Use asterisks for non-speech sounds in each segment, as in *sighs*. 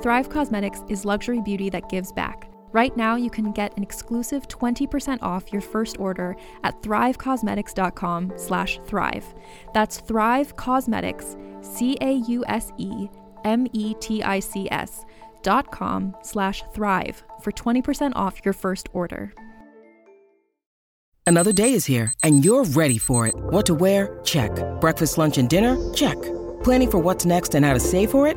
Thrive Causemetics is luxury beauty that gives back. Right now, you can get an exclusive 20% off your first order at thrivecausemetics.com slash thrive. That's Thrive Causemetics, C-A-U-S-E-M-E-T-I-C-S dot com slash thrive for 20% off your first order. Another day is here, and you're ready for it. What to wear? Check. Breakfast, lunch, and dinner? Check. Planning for what's next and how to save for it?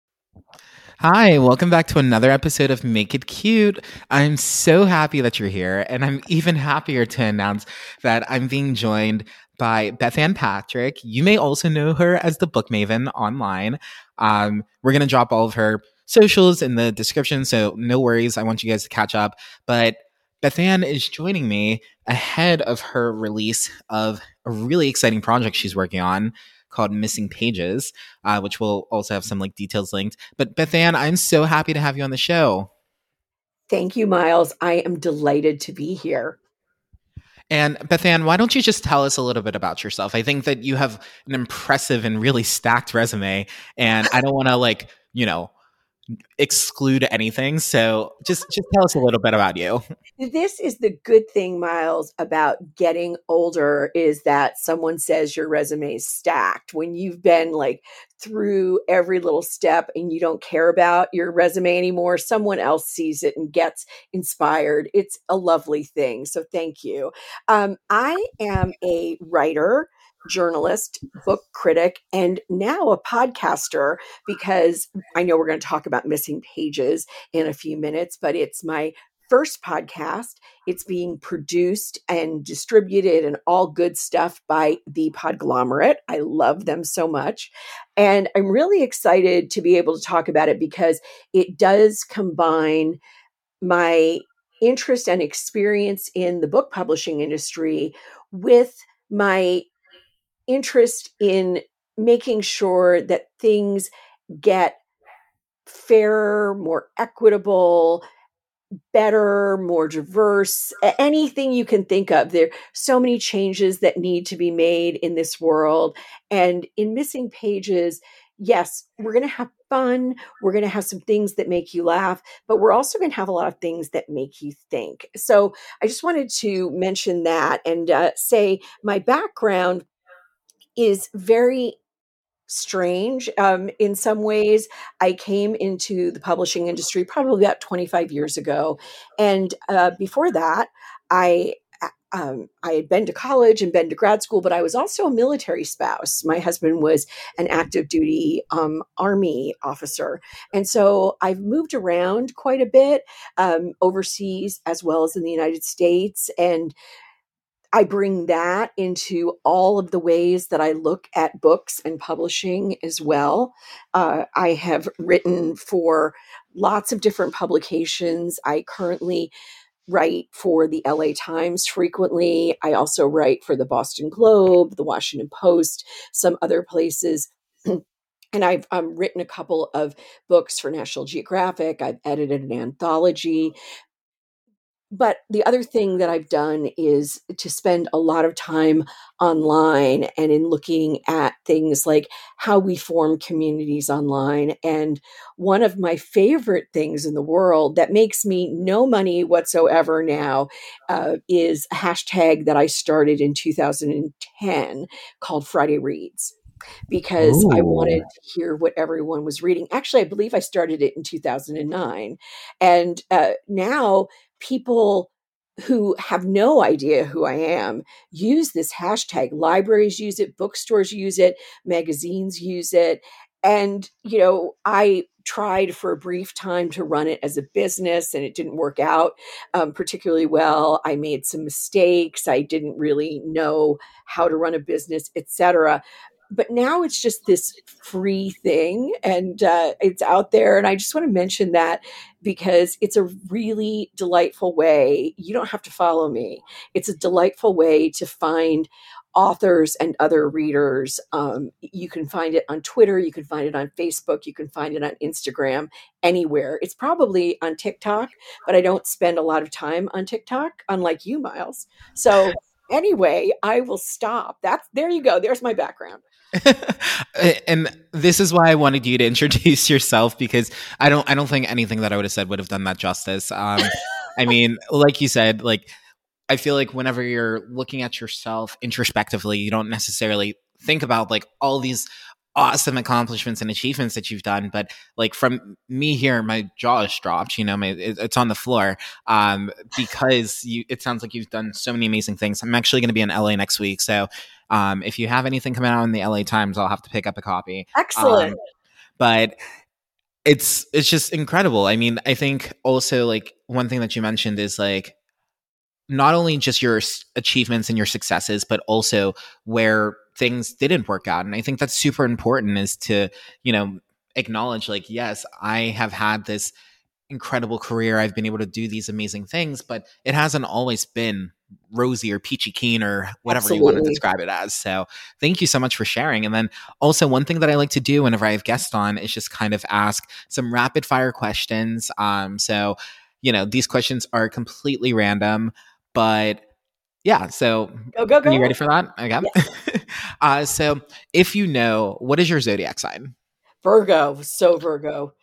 Hi, welcome back to another episode of Make It Cute. I'm so happy that you're here, and I'm even happier to announce that I'm being joined by Bethanne Patrick. You may also know her as the Book Maven online. Um, we're going to drop all of her socials in the description, so no worries. I want you guys to catch up. But Bethanne is joining me ahead of her release of a really exciting project she's working on called Missing Pages, uh, which will also have some like details linked. But Bethanne, I'm so happy to have you on the show. Thank you, Miles. I am delighted to be here. And Bethanne, why don't you just tell us a little bit about yourself? I think that you have an impressive and really stacked resume, and I don't want to like, you know, exclude anything. So just just tell us a little bit about you. This is the good thing, Miles, about getting older is that someone says your resume is stacked when you've been like through every little step and you don't care about your resume anymore. Someone else sees it and gets inspired. It's a lovely thing. So thank you. Um, I am a writer journalist, book critic, and now a podcaster because I know we're going to talk about missing pages in a few minutes, but it's my first podcast. It's being produced and distributed and all good stuff by the Podglomerate. I love them so much. And I'm really excited to be able to talk about it because it does combine my interest and experience in the book publishing industry with my interest in making sure that things get fairer, more equitable, better, more diverse, anything you can think of. There are so many changes that need to be made in this world. And in Missing Pages, yes, we're going to have fun. We're going to have some things that make you laugh, but we're also going to have a lot of things that make you think. So I just wanted to mention that and uh, say my background is very strange. Um, in some ways, I came into the publishing industry probably about 25 years ago. And uh, before that, I um, I had been to college and been to grad school, but I was also a military spouse. My husband was an active duty um, Army officer. And so I've moved around quite a bit um, overseas as well as in the United States. And I bring that into all of the ways that I look at books and publishing as well. Uh, I have written for lots of different publications. I currently write for the LA Times frequently. I also write for the Boston Globe, the Washington Post, some other places. *clears throat* and I've um, written a couple of books for National Geographic. I've edited an anthology. But the other thing that I've done is to spend a lot of time online and in looking at things like how we form communities online. And one of my favorite things in the world that makes me no money whatsoever now uh, is a hashtag that I started in 2010 called Friday Reads because Ooh. I wanted to hear what everyone was reading. Actually, I believe I started it in 2009. And uh, now people who have no idea who I am use this hashtag. Libraries use it, bookstores use it, magazines use it. And, you know, I tried for a brief time to run it as a business and it didn't work out um, particularly well. I made some mistakes. I didn't really know how to run a business, etc but now it's just this free thing and uh, it's out there and i just want to mention that because it's a really delightful way you don't have to follow me it's a delightful way to find authors and other readers. Um, you can find it on twitter you can find it on facebook you can find it on instagram anywhere. It's probably on tiktok but i don't spend a lot of time on tiktok unlike you miles. So anyway i will stop. That's there you go there's my background *laughs* and this is why I wanted you to introduce yourself because I don't I don't think anything that I would have said would have done that justice. Um, I *laughs* mean, like you said, like I feel like whenever you're looking at yourself introspectively, you don't necessarily think about like all these awesome accomplishments and achievements that you've done but like from me here my jaw is dropped you know my, it, it's on the floor um because you it sounds like you've done so many amazing things i'm actually going to be in la next week so um if you have anything coming out in the la times i'll have to pick up a copy. Excellent. Um, but it's it's just incredible. I mean i think also like one thing that you mentioned is like not only just your achievements and your successes but also where things didn't work out. And i think that's super important is to you know acknowledge like yes i have had this incredible career i've been able to do these amazing things but it hasn't always been rosy or peachy keen or whatever Absolutely. you want to describe it as so thank you so much for sharing and then also one thing that i like to do whenever i have guests on is just kind of ask some rapid fire questions um so you know these questions are completely random but yeah. So, go go go. You ready for that? Okay. *laughs* uh, so, if you know, what is your zodiac sign? Virgo. So Virgo.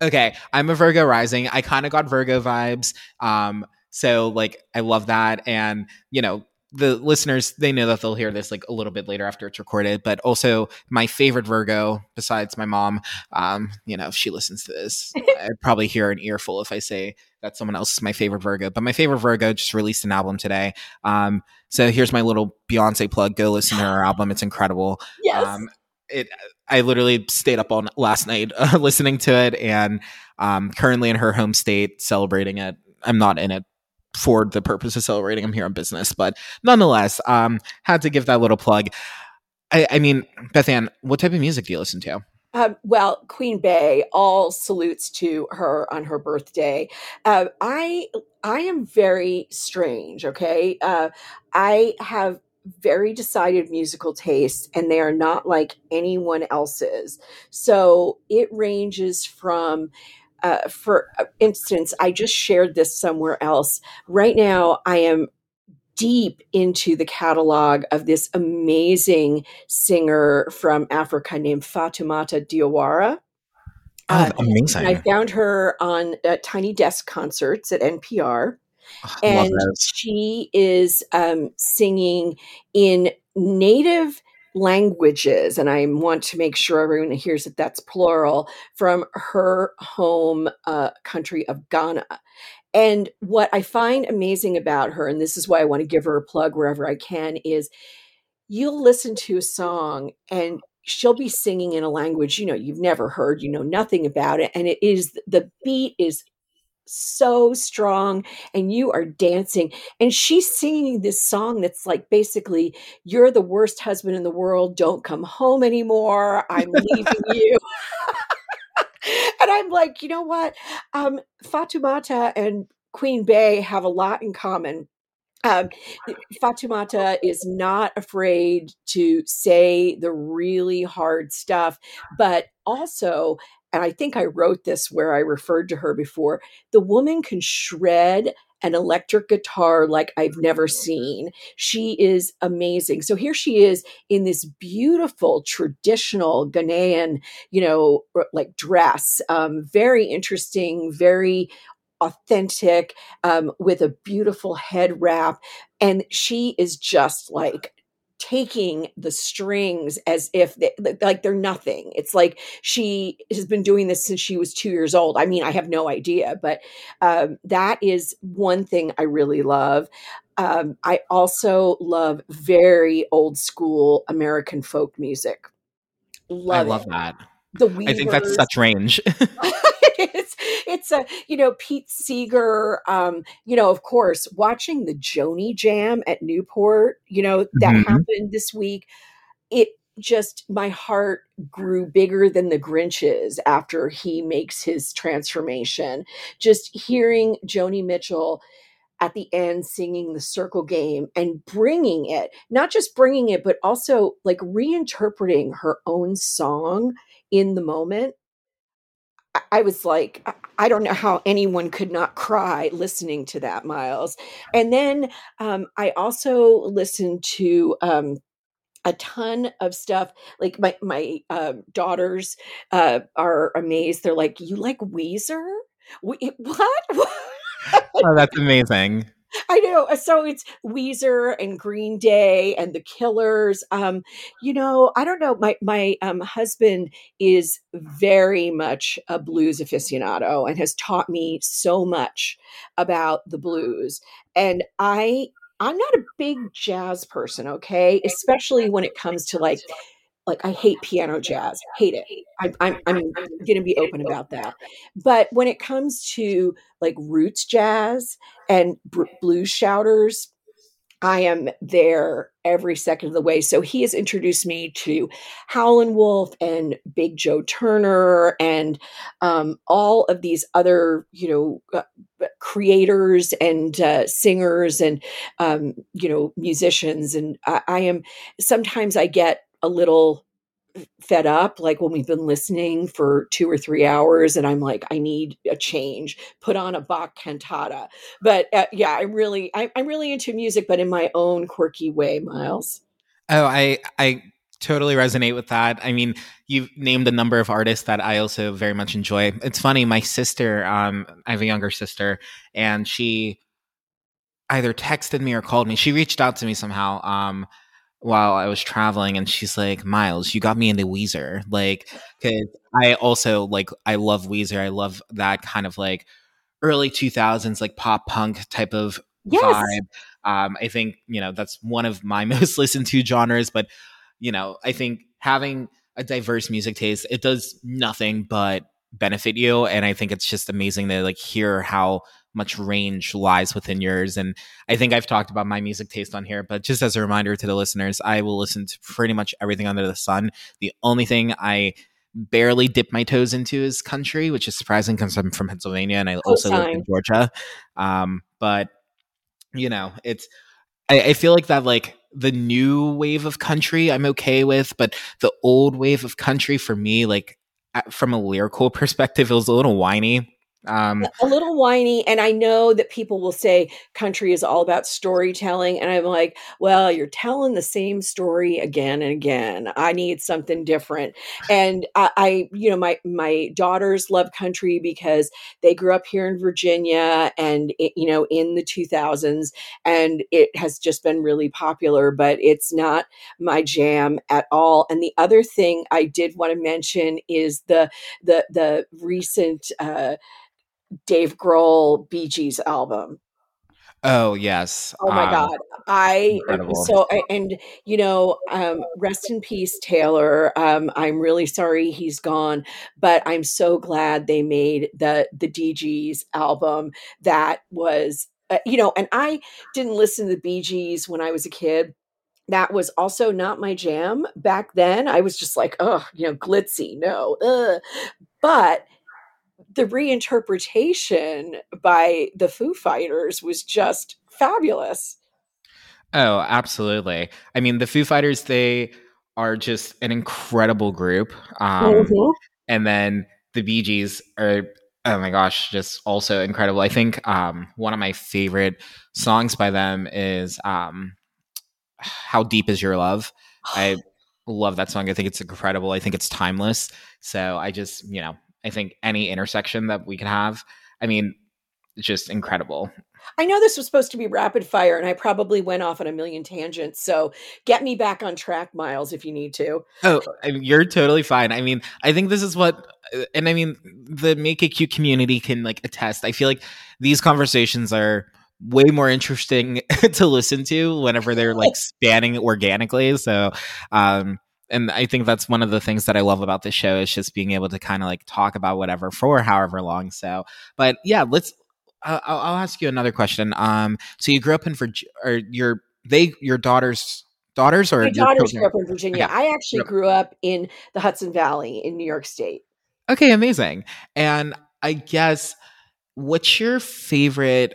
Okay, I'm a Virgo rising. I kind of got Virgo vibes. Um, so like I love that, and you know, the listeners they know that they'll hear this like a little bit later after it's recorded but also my favorite virgo besides my mom um you know if she listens to this *laughs* i'd probably hear an earful if i say that someone else is my favorite virgo but my favorite virgo just released an album today um so here's my little beyonce plug go listen to her album it's incredible yes. um it i literally stayed up all last night uh, *laughs* listening to it and um currently in her home state celebrating it i'm not in it for the purpose of celebrating. I'm here on business, but nonetheless, um, had to give that little plug. I, I mean, Bethanne, what type of music do you listen to? Um, well, Queen Bey, all salutes to her on her birthday. Uh, I I am very strange. Okay, uh, I have very decided musical tastes, and they are not like anyone else's. So it ranges from uh, for uh, instance, I just shared this somewhere else. Right now, I am deep into the catalog of this amazing singer from Africa named Fatoumata Diawara. Oh, uh, amazing. I found her on uh, Tiny Desk concerts at NPR. Oh, and she is um, singing in native languages, and I want to make sure everyone hears that that's plural, from her home uh, country of Ghana. And what I find amazing about her, and this is why I want to give her a plug wherever I can, is you'll listen to a song and she'll be singing in a language you know you've never heard you know nothing about it and it is the beat is so strong and you are dancing and she's singing this song that's like basically you're the worst husband in the world don't come home anymore *laughs* i'm leaving you. *laughs* And i'm like you know what? Um fatoumata and queen bey have a lot in common. Um, is not afraid to say the really hard stuff, but also, and I think I wrote this where I referred to her before, the woman can shred an electric guitar like I've never seen. She is amazing. So here she is in this beautiful traditional Ghanaian, you know, like dress. Um, very interesting, very authentic, um, with a beautiful head wrap. And she is just like taking the strings as if they, like they're nothing. It's like she has been doing this since she was two years old. I mean, I have no idea, but um, that is one thing I really love. Um, I also love very old school American folk music. Love I love it. that. The Weavers. I think that's such range. *laughs* it's a you know Pete Seeger. Um, you know, of course, watching the Joni Jam at Newport. You know that mm-hmm. happened this week. It just my heart grew bigger than the Grinch's after he makes his transformation. Just hearing Joni Mitchell at the end singing the circle game and bringing it, not just bringing it, but also like reinterpreting her own song in the moment I was like, I don't know how anyone could not cry listening to that, Miles. And then um, I also listened to um, a ton of stuff. Like my my uh, daughters uh, are amazed. They're like, "You like Weezer? We, *laughs* what? *laughs* oh, that's amazing. I know. Uh, so it's Weezer and Green Day and the Killers. Um, you know, I don't know. My my um, husband is very much a blues aficionado and has taught me so much about the blues. And I I'm not a big jazz person, okay? Especially when it comes to like like I hate piano jazz, hate it. I, I'm I'm going to be open about that. But when it comes to like roots jazz and br- blues shouters, I am there every second of the way. So he has introduced me to Howlin' Wolf and Big Joe Turner and um, all of these other, you know, uh, creators and uh, singers and um, you know musicians. And I, I am sometimes I get a little fed up like when we've been listening for two or three hours and i'm like i need a change. Put on a bach cantata. But uh, yeah i'm really I, i'm really into music but in my own quirky way miles. Oh i i totally resonate with that. I mean you've named a number of artists that i also very much enjoy. It's funny my sister um i have a younger sister and she either texted me or called me. She reached out to me somehow um while I was traveling, and she's like, "Miles, you got me into Weezer." Like, *laughs* because I also like I love Weezer. I love that kind of like early two thousands like pop punk type of yes. vibe. Um, I think you know that's one of my *laughs* most listened to genres. But you know, I think having a diverse music taste it does nothing but benefit you, and I think it's just amazing to like hear how much range lies within yours. And I think I've talked about my music taste on here, but just as a reminder to the listeners, I will listen to pretty much everything under the sun. The only thing I barely dip my toes into is country, which is surprising because I'm from Pennsylvania and I also live in Georgia. Um, but you know, it's I, I feel like that like the new wave of country I'm okay with, but the old wave of country for me, like from a lyrical perspective, it was a little whiny. Um, a little whiny, and I know that people will say country is all about storytelling, and I'm like, well, you're telling the same story again and again. I need something different, and I, I you know, my my daughters love country because they grew up here in Virginia, and it, you know, in the 2000s, and it has just been really popular, but it's not my jam at all. And the other thing I did want to mention is the the the recent. Uh, Dave Grohl Bee Gees album. Oh yes. Oh my um, god. I incredible. so and you know, um, rest in peace Taylor. Um, I'm really sorry he's gone, but I'm so glad they made the the Dee Gees album that was uh, you know, and I didn't listen to the Bee Gees when I was a kid. That was also not my jam back then. I was just like, oh, you know, glitzy, no. Ugh. But the reinterpretation by the Foo Fighters was just fabulous. Oh, absolutely. I mean, the Foo Fighters, they are just an incredible group. Um, mm-hmm. and then the Bee Gees are oh my gosh, just also incredible. I think um, one of my favorite songs by them is um, "How Deep Is Your Love." *sighs* I love that song. I think it's incredible. I think it's timeless. So I just you know I think any intersection that we can have. I mean, just incredible. I know this was supposed to be rapid fire, and I probably went off on a million tangents. So get me back on track, Miles, if you need to. Oh, you're totally fine. I mean, I think this is what, uh, and I mean, the Make It Cute community can like attest. I feel like these conversations are way more interesting *laughs* to listen to whenever they're like *laughs* spanning organically. So, um, and I think that's one of the things that I love about this show is just being able to kind of like talk about whatever for however long. So, but yeah, let's I'll, I'll ask you another question. Um, so you grew up in Virginia, or your they your daughters daughters or my daughters grew up in Virginia. Okay. I actually grew up in the Hudson Valley in New York State. Okay, amazing. And I guess what's your favorite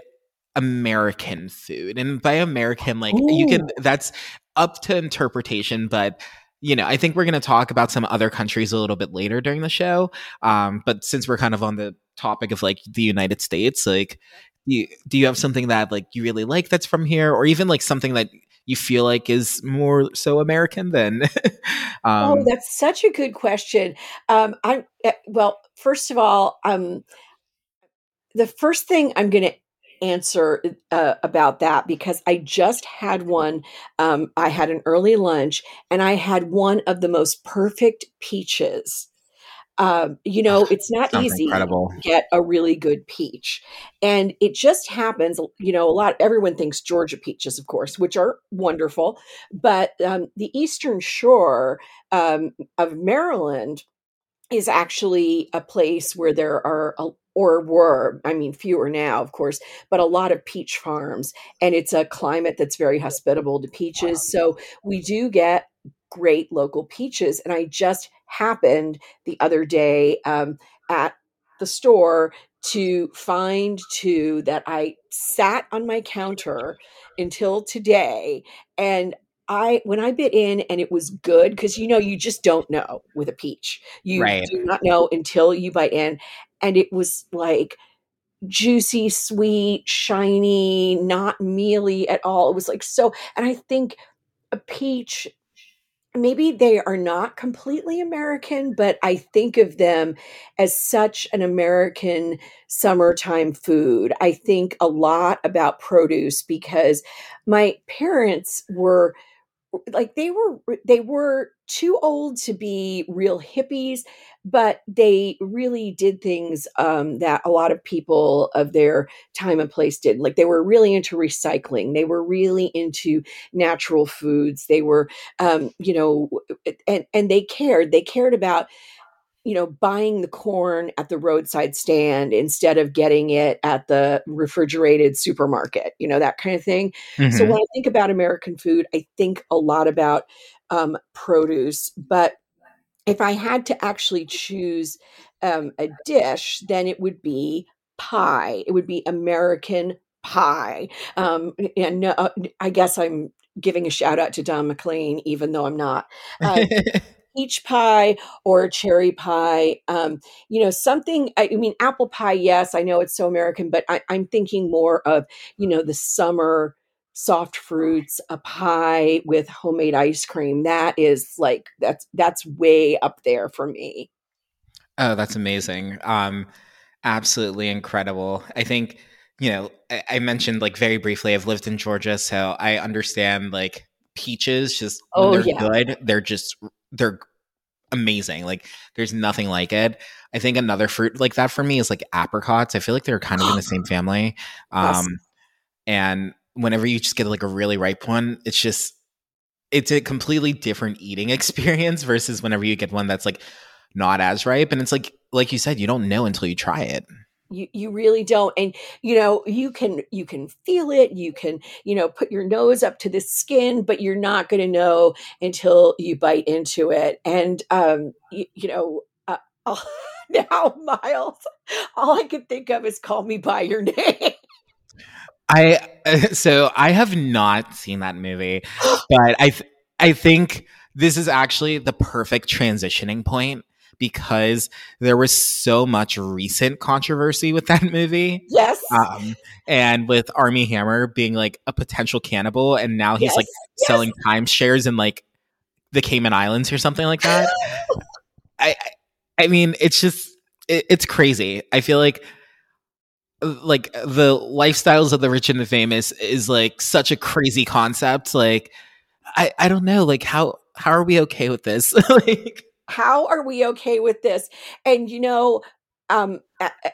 American food? And by American, like Ooh. you can that's up to interpretation, but you know, I think we're going to talk about some other countries a little bit later during the show. Um, but since we're kind of on the topic of like the United States, like, do you, do you have something that like you really like that's from here, or even like something that you feel like is more so American than? *laughs* um, oh, that's such a good question. Um, I'm eh, well. First of all, um, the first thing I'm going to answer uh, about that because I just had one. Um, I had an early lunch and I had one of the most perfect peaches. Um, you know, it's not easy incredible. to get a really good peach. And it just happens, you know, a lot, everyone thinks Georgia peaches, of course, which are wonderful. But um, the Eastern Shore um, of Maryland is actually a place where there are a, or were, I mean, fewer now, of course, but a lot of peach farms. And it's a climate that's very hospitable to peaches. So we do get great local peaches. And I just happened the other day um, at the store to find two that I sat on my counter until today. And I when I bit in and it was good because you know you just don't know with a peach. You right. do not know until you bite in and it was like juicy, sweet, shiny, not mealy at all. It was like so, and I think a peach, maybe they are not completely American, but I think of them as such an American summertime food. I think a lot about produce because my parents were like they were they were too old to be real hippies but they really did things um, that a lot of people of their time and place did like they were really into recycling. They were really into natural foods. They were um, you know and and they cared. They cared about you know, buying the corn at the roadside stand instead of getting it at the refrigerated supermarket, you know, that kind of thing. Mm-hmm. So when I think about American food, I think a lot about um, produce. But if I had to actually choose um, a dish, then it would be pie. It would be American pie. Um, and uh, I guess I'm giving a shout out to Don McLean, even though I'm not. Uh, *laughs* peach pie or cherry pie. Um, you know, something, I, I, mean, apple pie, yes, I know it's so American, but I, I'm thinking more of, you know, the summer soft fruits, a pie with homemade ice cream. That is like, that's, that's way up there for me. Oh, that's amazing. Um, absolutely incredible. I think, you know, I, I mentioned like very briefly, I've lived in Georgia, so I understand like peaches just oh, they're yeah. good they're just they're amazing like there's nothing like it. I think another fruit like that for me is like apricots. I feel like they're kind of in the *gasps* same family um and whenever you just get like a really ripe one it's just it's a completely different eating *laughs* experience versus whenever you get one that's like not as ripe and it's like like you said you don't know until you try it you you really don't and you know you can you can feel it you can you know put your nose up to the skin but you're not going to know until you bite into it and um you, you know uh, *laughs* now miles all i can think of is call me by your name. I *laughs* so i have not seen that movie *gasps* but i th- i think this is actually the perfect transitioning point because there was so much recent controversy with that *laughs* movie. Yes. Um, and with Armie Hammer being like a potential cannibal, and now he's Yes, like yes. selling timeshares in like the Cayman Islands or something like that. *laughs* I, I mean, it's just it, it's crazy. I feel like like the lifestyles of the rich and the famous is like such a crazy concept. Like, I I don't know. Like how how are we okay with this? *laughs* like, how are we okay with this and you know um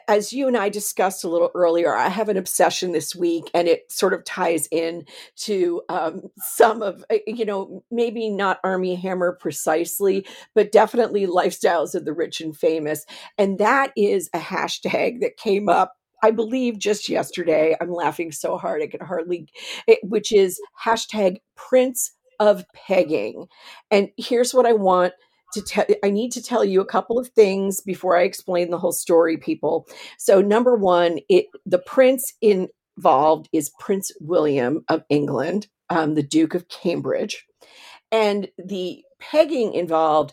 as you and i discussed a little earlier i have an obsession this week and it sort of ties in to um some of uh, you know maybe not Armie Hammer precisely but definitely lifestyles of the rich and famous and that is a hashtag that came up I believe just yesterday, I'm laughing so hard I can hardly, it, which is hashtag Prince of Pegging. And here's what I want to tell I need to tell you a couple of things before I explain the whole story, people. So number one, it the prince involved is Prince William of England, um, the Duke of Cambridge. And the pegging involved,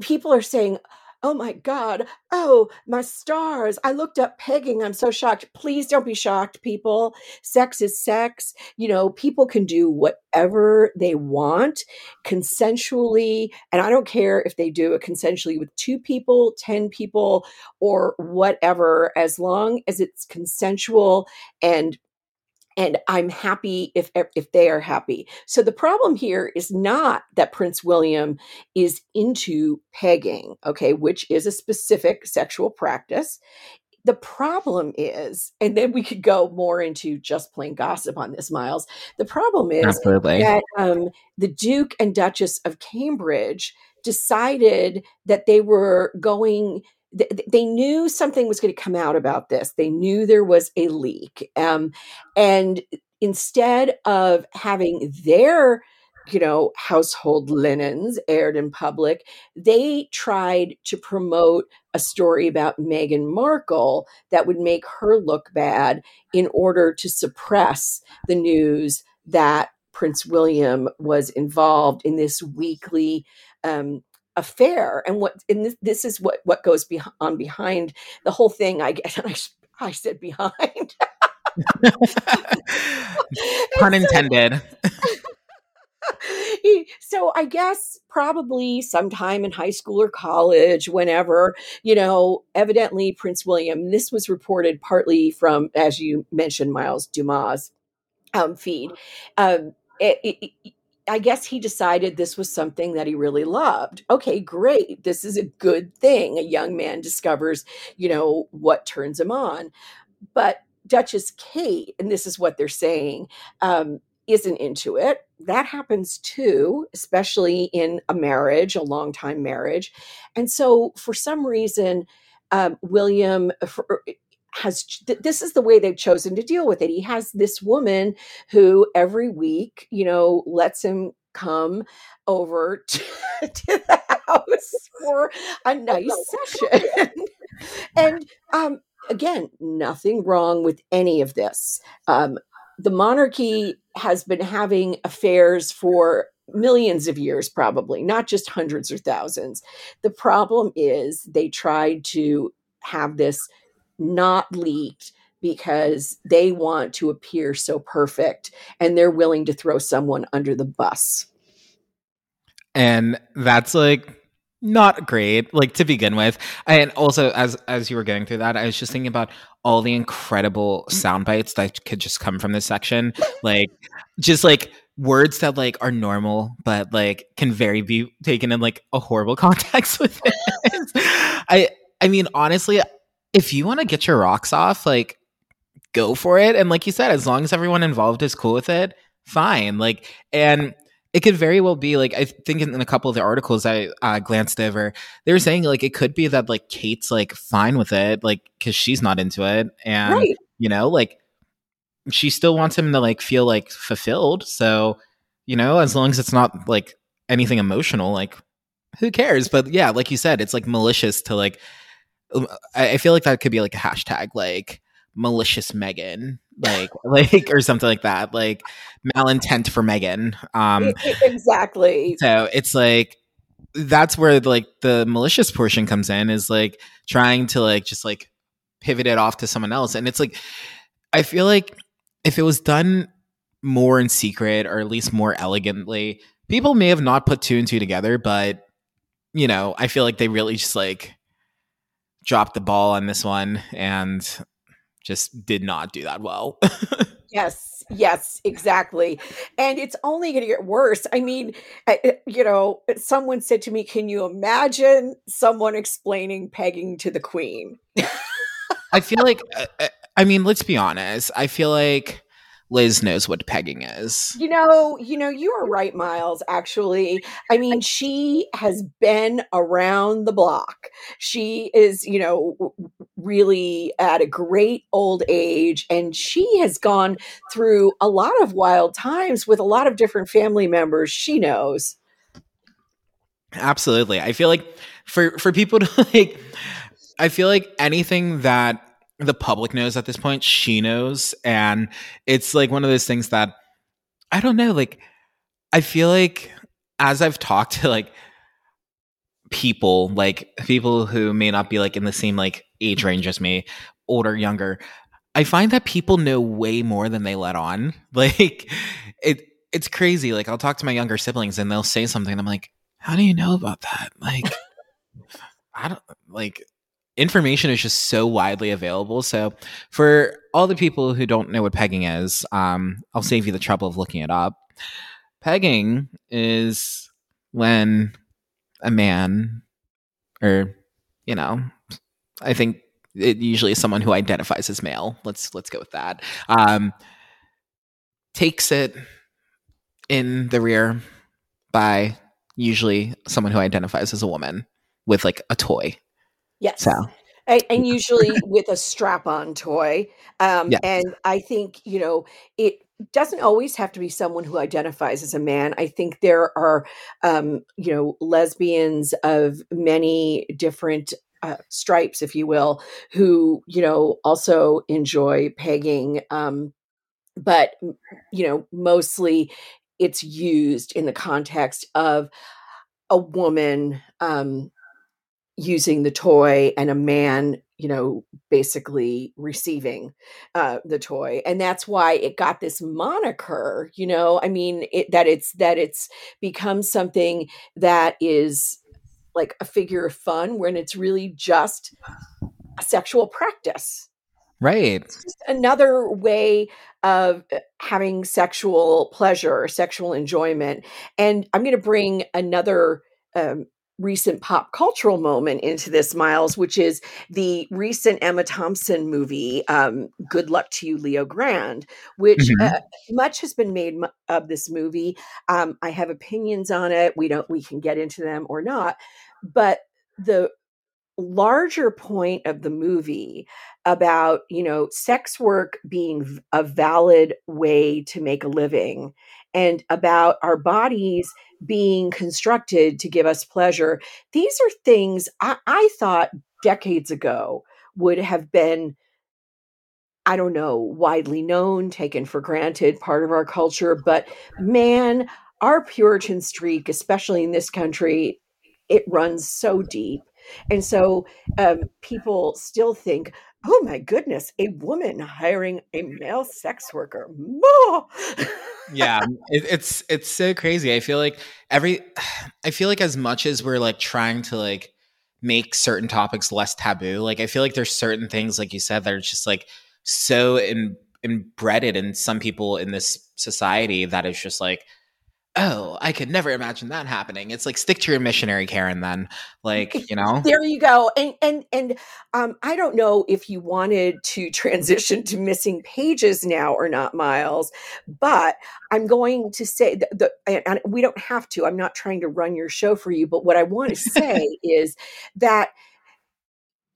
people are saying, Oh my God. Oh, my stars. I looked up pegging. I'm so shocked. Please don't be shocked, people. Sex is sex. You know, people can do whatever they want consensually. And I don't care if they do it consensually with two people, 10 people, or whatever, as long as it's consensual and and I'm happy if if they are happy. So the problem here is not that Prince William is into pegging, okay, which is a specific sexual practice. The problem is, and then we could go more into just plain gossip on this, Miles. The problem is absolutely. that um, the Duke and Duchess of Cambridge decided that they were going. Th- th- They knew something was going to come out about this. They knew there was a leak, um, and instead of having their, you know, household linens aired in public, they tried to promote a story about Meghan Markle that would make her look bad in order to suppress the news that Prince William was involved in this weekly um, affair. And what and this, this is what what goes beh on behind the whole thing. I guess *laughs* I said behind. *laughs* *laughs* Pun intended. so I guess probably sometime in high school or college, whenever, you know, evidently Prince William, this was reported partly from, as you mentioned, Miles DeuxMoi's um, feed. Um, it, it- I guess he decided this was something that he really loved. Okay, great. This is a good thing. A young man discovers, you know, what turns him on. But Duchess Kate, and this is what they're saying, um, isn't into it. That happens too, especially in a marriage, a long time marriage. And so, for some reason, um, William for, has th- this is the way they've chosen to deal with it. He has this woman who every week, you know, lets him come over *laughs* to, to the house for a *laughs* nice session. *laughs* and um, again, nothing wrong with any of this. Um, the monarchy has been having affairs for millions of years, probably, not just hundreds or thousands. The problem is they tried to have this not leaked because they want to appear so perfect and they're willing to throw someone under the bus. and that's like not great like to begin with. And also as as you were going through that i was just thinking about all the incredible sound bites that could just come from this section. *laughs* Like just like words that like are normal but like can very be taken in like a horrible *laughs* context with it. *laughs* I i mean honestly if you want to get your rocks off like go for it and like you said as long as everyone involved is cool with it fine like and it could very well be like I think in, in a couple of the articles I uh, glanced over, they were saying like it could be that like Kate's like fine with it, like because she's not into it, and right. you know like she still wants him to like feel like fulfilled. So you know as long as it's not like anything emotional, like who cares? But yeah, like you said, it's like malicious to like. Um, I, feel like that could be like a hashtag like malicious Meghan, like *laughs* like or something like that, like malintent for Meghan. Um, exactly. so it's like, that's where like the malicious portion comes in is like trying to like just like pivot it off to someone else and it's like i feel like if it was done more in secret or at least more elegantly people may have not put two and two together but you know i feel like they really just like dropped the ball on this one and just did not do that well *laughs* yes Yes, exactly. And it's only going to get worse. I mean, eh, eh, you know, someone said to me, Can you imagine someone explaining pegging to the queen? *laughs* I feel like, uh, I mean, let's be honest. I feel like Liz knows what pegging is. You know, you know, you are right, Miles, actually. I mean, she has been around the block. She is, you know, really at a great old age and she has gone through a lot of wild times with a lot of different family members she knows. Absolutely. I feel like for for people to like I feel like anything that the public knows at this point. She knows. And it's like one of those things that I don't know. Like, I feel like as I've talked to like people, like people who may not be like in the same like age range as me, older, younger, I find that people know way more than they let on. *laughs* Like, it, it's crazy. Like, I'll talk to my younger siblings and they'll say something. I'm like, how do you know about that? Like, *laughs* I don't like information is just so widely available. So for all the people who don't know what pegging is, um, I'll save you the trouble of looking it up. Pegging is when a man, or you know, I think it usually is someone who identifies as male. Let's let's go with that. Um, takes it in the rear by usually someone who identifies as a woman with like a toy Yes. So. And, and usually with a strap-on toy, um, yes. and I think you know it doesn't always have to be someone who identifies as a man. I think there are, um, you know, lesbians of many different uh, stripes, if you will, who you know also enjoy pegging. Um, but you know, mostly it's used in the context of a woman um, using the toy and a man you know basically receiving uh the toy and that's why it got this moniker you know? I mean it, that it's that it's become something that is like a figure of fun when it's really just a sexual practice. Right. It's just another way of uh, having sexual pleasure or sexual enjoyment and i'm going to bring another um, recent pop cultural moment into this, Miles, which is the recent Emma Thompson movie, um, Good Luck to You, Leo Grande, which mm-hmm. uh, much has been made of this movie. Um, I have opinions on it. We don't, we can get into them or not. But the larger point of the movie about you know sex work being a valid way to make a living and about our bodies being constructed to give us pleasure. These are things I, I thought decades ago would have been I don't know, widely known, taken for granted, part of our culture. But man, our Puritan streak, especially in this country, it runs so deep. And so um, people still think, oh my goodness, a woman hiring a male sex worker. yeah, *laughs* it, it's it's so crazy. I feel like every, *sighs* I feel like as much as we're like trying to like make certain topics less taboo, like I feel like there's certain things, like you said, that are just like so in, embedded in some people in this society that is just like oh, I could never imagine that happening. It's like stick to your missionary, Karen. Then, like *laughs* you know, there you go. And and and um, I don't know if you wanted to *laughs* transition to missing pages now or not, Miles. But I'm going to say that the and we don't have to. I'm not trying to run your show for you, but what I want to *laughs* say is that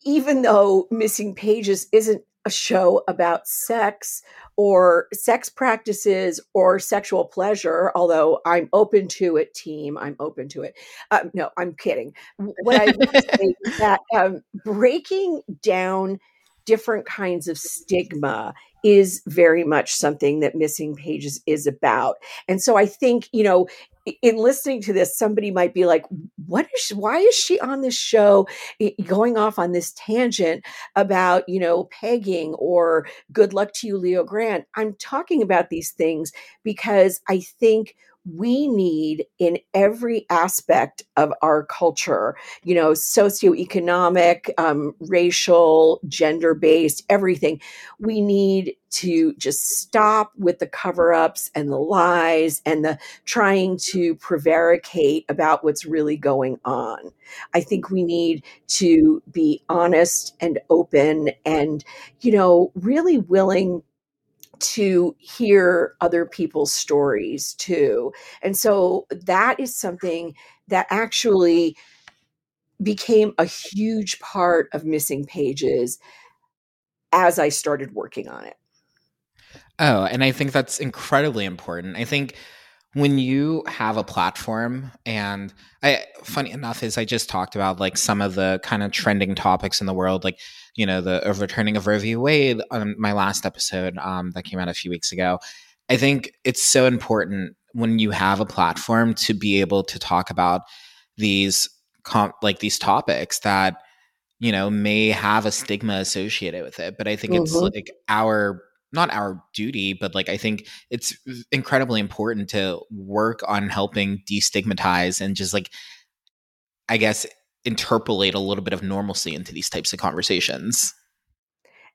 even though missing pages isn't a show about sex or sex practices or sexual pleasure, although I'm open to it, team. I'm open to it. Uh, no, I'm kidding. What I *laughs* say is that um, breaking down different kinds of stigma is very much something that missing pages is about. And so I think, you know, in listening to this, somebody might be like, "What is? She, why is she on this show, going off on this tangent about you know pegging or good luck to you, Leo Grande?" I'm talking about these things because I think we need in every aspect of our culture, you know, socioeconomic, um, racial, gender based, everything. We need to just stop with the cover ups and the lies and the trying to prevaricate about what's really going on. I think we need to be honest and open and, you know, really willing to hear other people's stories too. And so that is something that actually became a huge part of missing pages as I started working on it. Oh, and I think that's incredibly important. I think when you have a platform and I funny enough is I just talked about like some of the kind of trending topics in the world like you know the overturning of Roe v. Wade on my last episode um, that came out a few weeks ago. I think it's so important when you have a platform to be able to talk about these comp- like these topics that you know may have a stigma associated with it but i think mm-hmm. it's like our not our duty, but like I think it's incredibly important to work on helping destigmatize and just like I guess interpolate a little bit of normalcy into these types of conversations.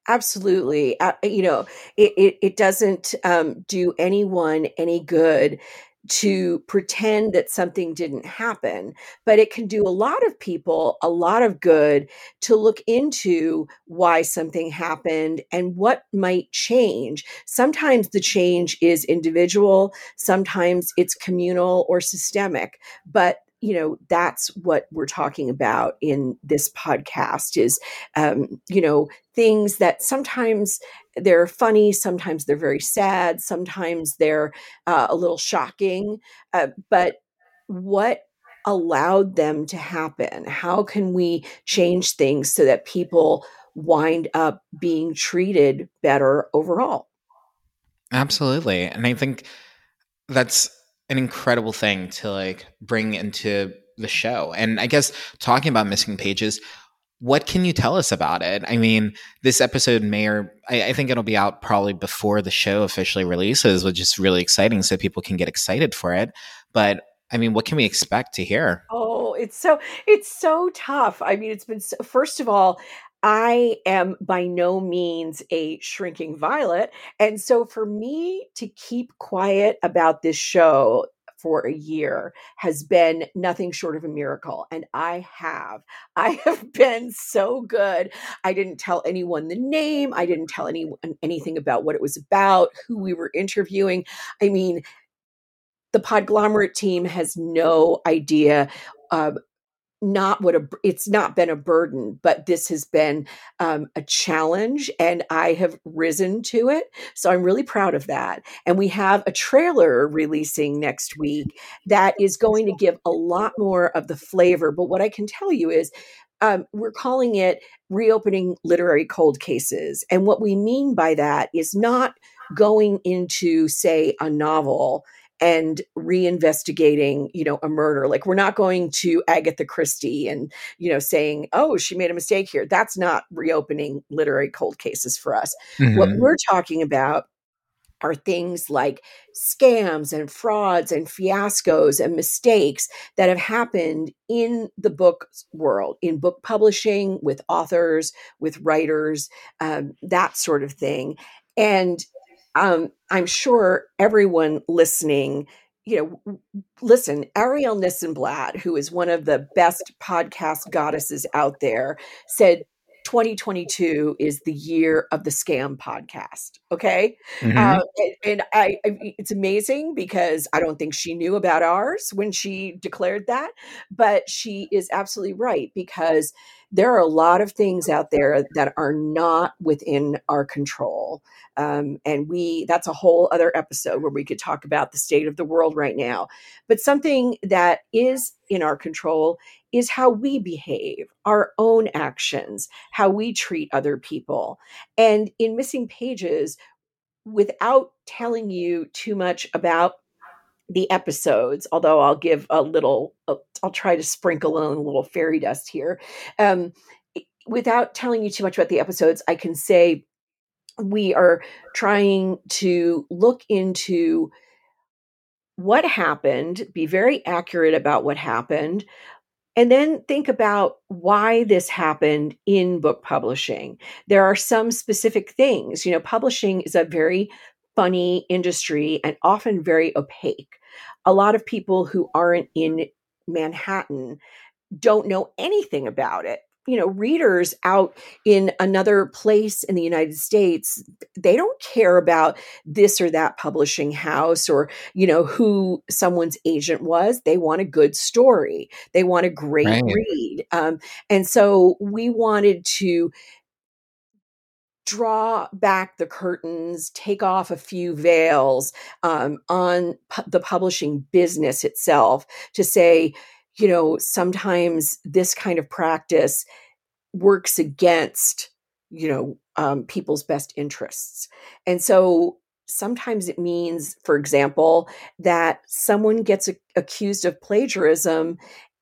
Absolutely. Uh, you know, it, it, it doesn't um, do anyone any good to pretend that something didn't happen, but it can do a lot of people a lot of good to look into why something happened and what might change. Sometimes the change is individual, sometimes it's communal or systemic, but you know that's what we're talking about in this podcast is um, you know things that sometimes they're funny sometimes they're very sad sometimes they're uh, a little shocking uh, but what allowed them to happen how can we change things so that people wind up being treated better overall absolutely and i think that's an incredible thing to like bring into the show. And I guess talking about missing pages, what can you tell us about it? I mean, this episode may or I, I, think it'll be out probably before the show officially releases, which is really exciting so people can get excited for it. But I mean, what can we expect to hear? Oh, it's so it's so tough. I mean, it's been so, first of all, I am by no means a shrinking violet. And so for me to keep quiet about this show for a year has been nothing short of a miracle. And I have. *laughs* I have been so good. I didn't tell anyone the name, I didn't tell anyone anything about what it was about, who we were interviewing. I mean, the Podglomerate team has no idea uh, not what a it's not been a burden but this has been um, a challenge and i have risen to it so i'm really proud of that and we have a trailer releasing next week that is going to give a lot more of the flavor but what i can tell you is um, we're calling it reopening literary cold cases and what we mean by that is not going into say a novel and reinvestigating, you know, a murder. Like we're not going to Agatha Christie and, you know, saying, oh, she made a mistake here. That's not reopening literary cold cases for us. Mm-hmm. What we're talking about are things like scams and frauds and fiascos and mistakes that have happened in the book world, in book publishing, with authors, with writers, um, that sort of thing. And um, I'm sure everyone listening, you know, listen, Arielle Nissenblatt, who is one of the best podcast goddesses out there, said 2022 is the year of the scam podcast. Okay. Mm-hmm. Uh, and, and I, I, it's amazing because I don't think she knew about ours when she declared that, but she is absolutely right because there are a lot of things out there that are not within our control. Um, and we, that's a whole other episode where we could talk about the state of the world right now. But something that is in our control is how we behave, our own actions, how we treat other people. And in Missing Pages, without telling you too much about the episodes, although I'll give a little, uh, I'll try to sprinkle in a little fairy dust here. Um, without telling you too much about the episodes, I can say we are trying to look into what happened, be very accurate about what happened, and then think about why this happened in book publishing. There are some specific things. You know, publishing is a very funny industry and often very opaque. A lot of people who aren't in Manhattan don't know anything about it you know readers out in another place in the united states they don't care about this or that publishing house or you know who someone's agent was they want a good story they want a great right. read um, and so we wanted to draw back the curtains, take off a few veils um, on pu- the publishing business itself to say, you know, sometimes this kind of practice works against, you know, um, people's best interests. And so sometimes it means, for example, that someone gets a- accused of plagiarism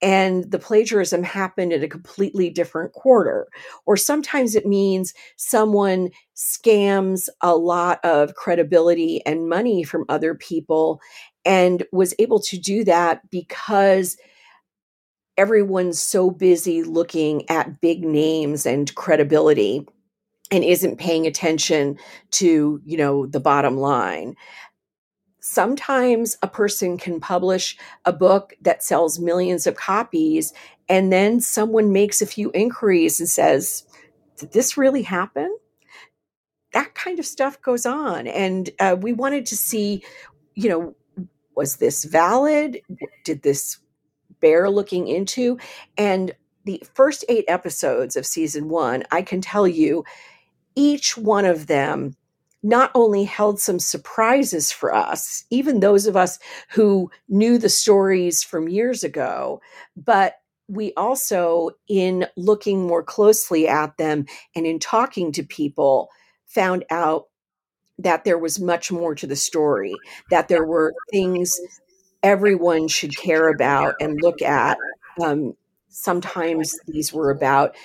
and the plagiarism happened in a completely different quarter. Or sometimes it means someone scams a lot of credibility and money from other people and was able to do that because everyone's so busy looking at big names and credibility and isn't paying attention to you know the bottom line sometimes a person can publish a book that sells millions of copies and then someone makes a few inquiries and says did this really happen that kind of stuff goes on and uh, we wanted to see you know was this valid did this bear looking into. And the first eight episodes of season one, I can tell you, each one of them not only held some surprises for us, even those of us who knew the stories from years ago, but we also, in looking more closely at them and in talking to people, found out that there was much more to the story, that there were things everyone should care about and look at. Um, sometimes these were about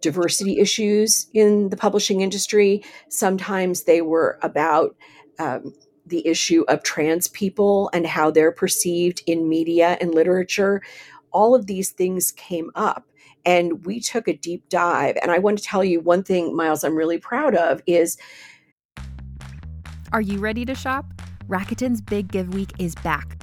diversity issues in the publishing industry. Sometimes they were about um, the issue of trans people and how they're perceived in media and literature. All of these things came up. And we took a deep dive. And I want to tell you one thing, Miles, I'm really proud of is. Are you ready to shop? Rakuten's Big Give Week is back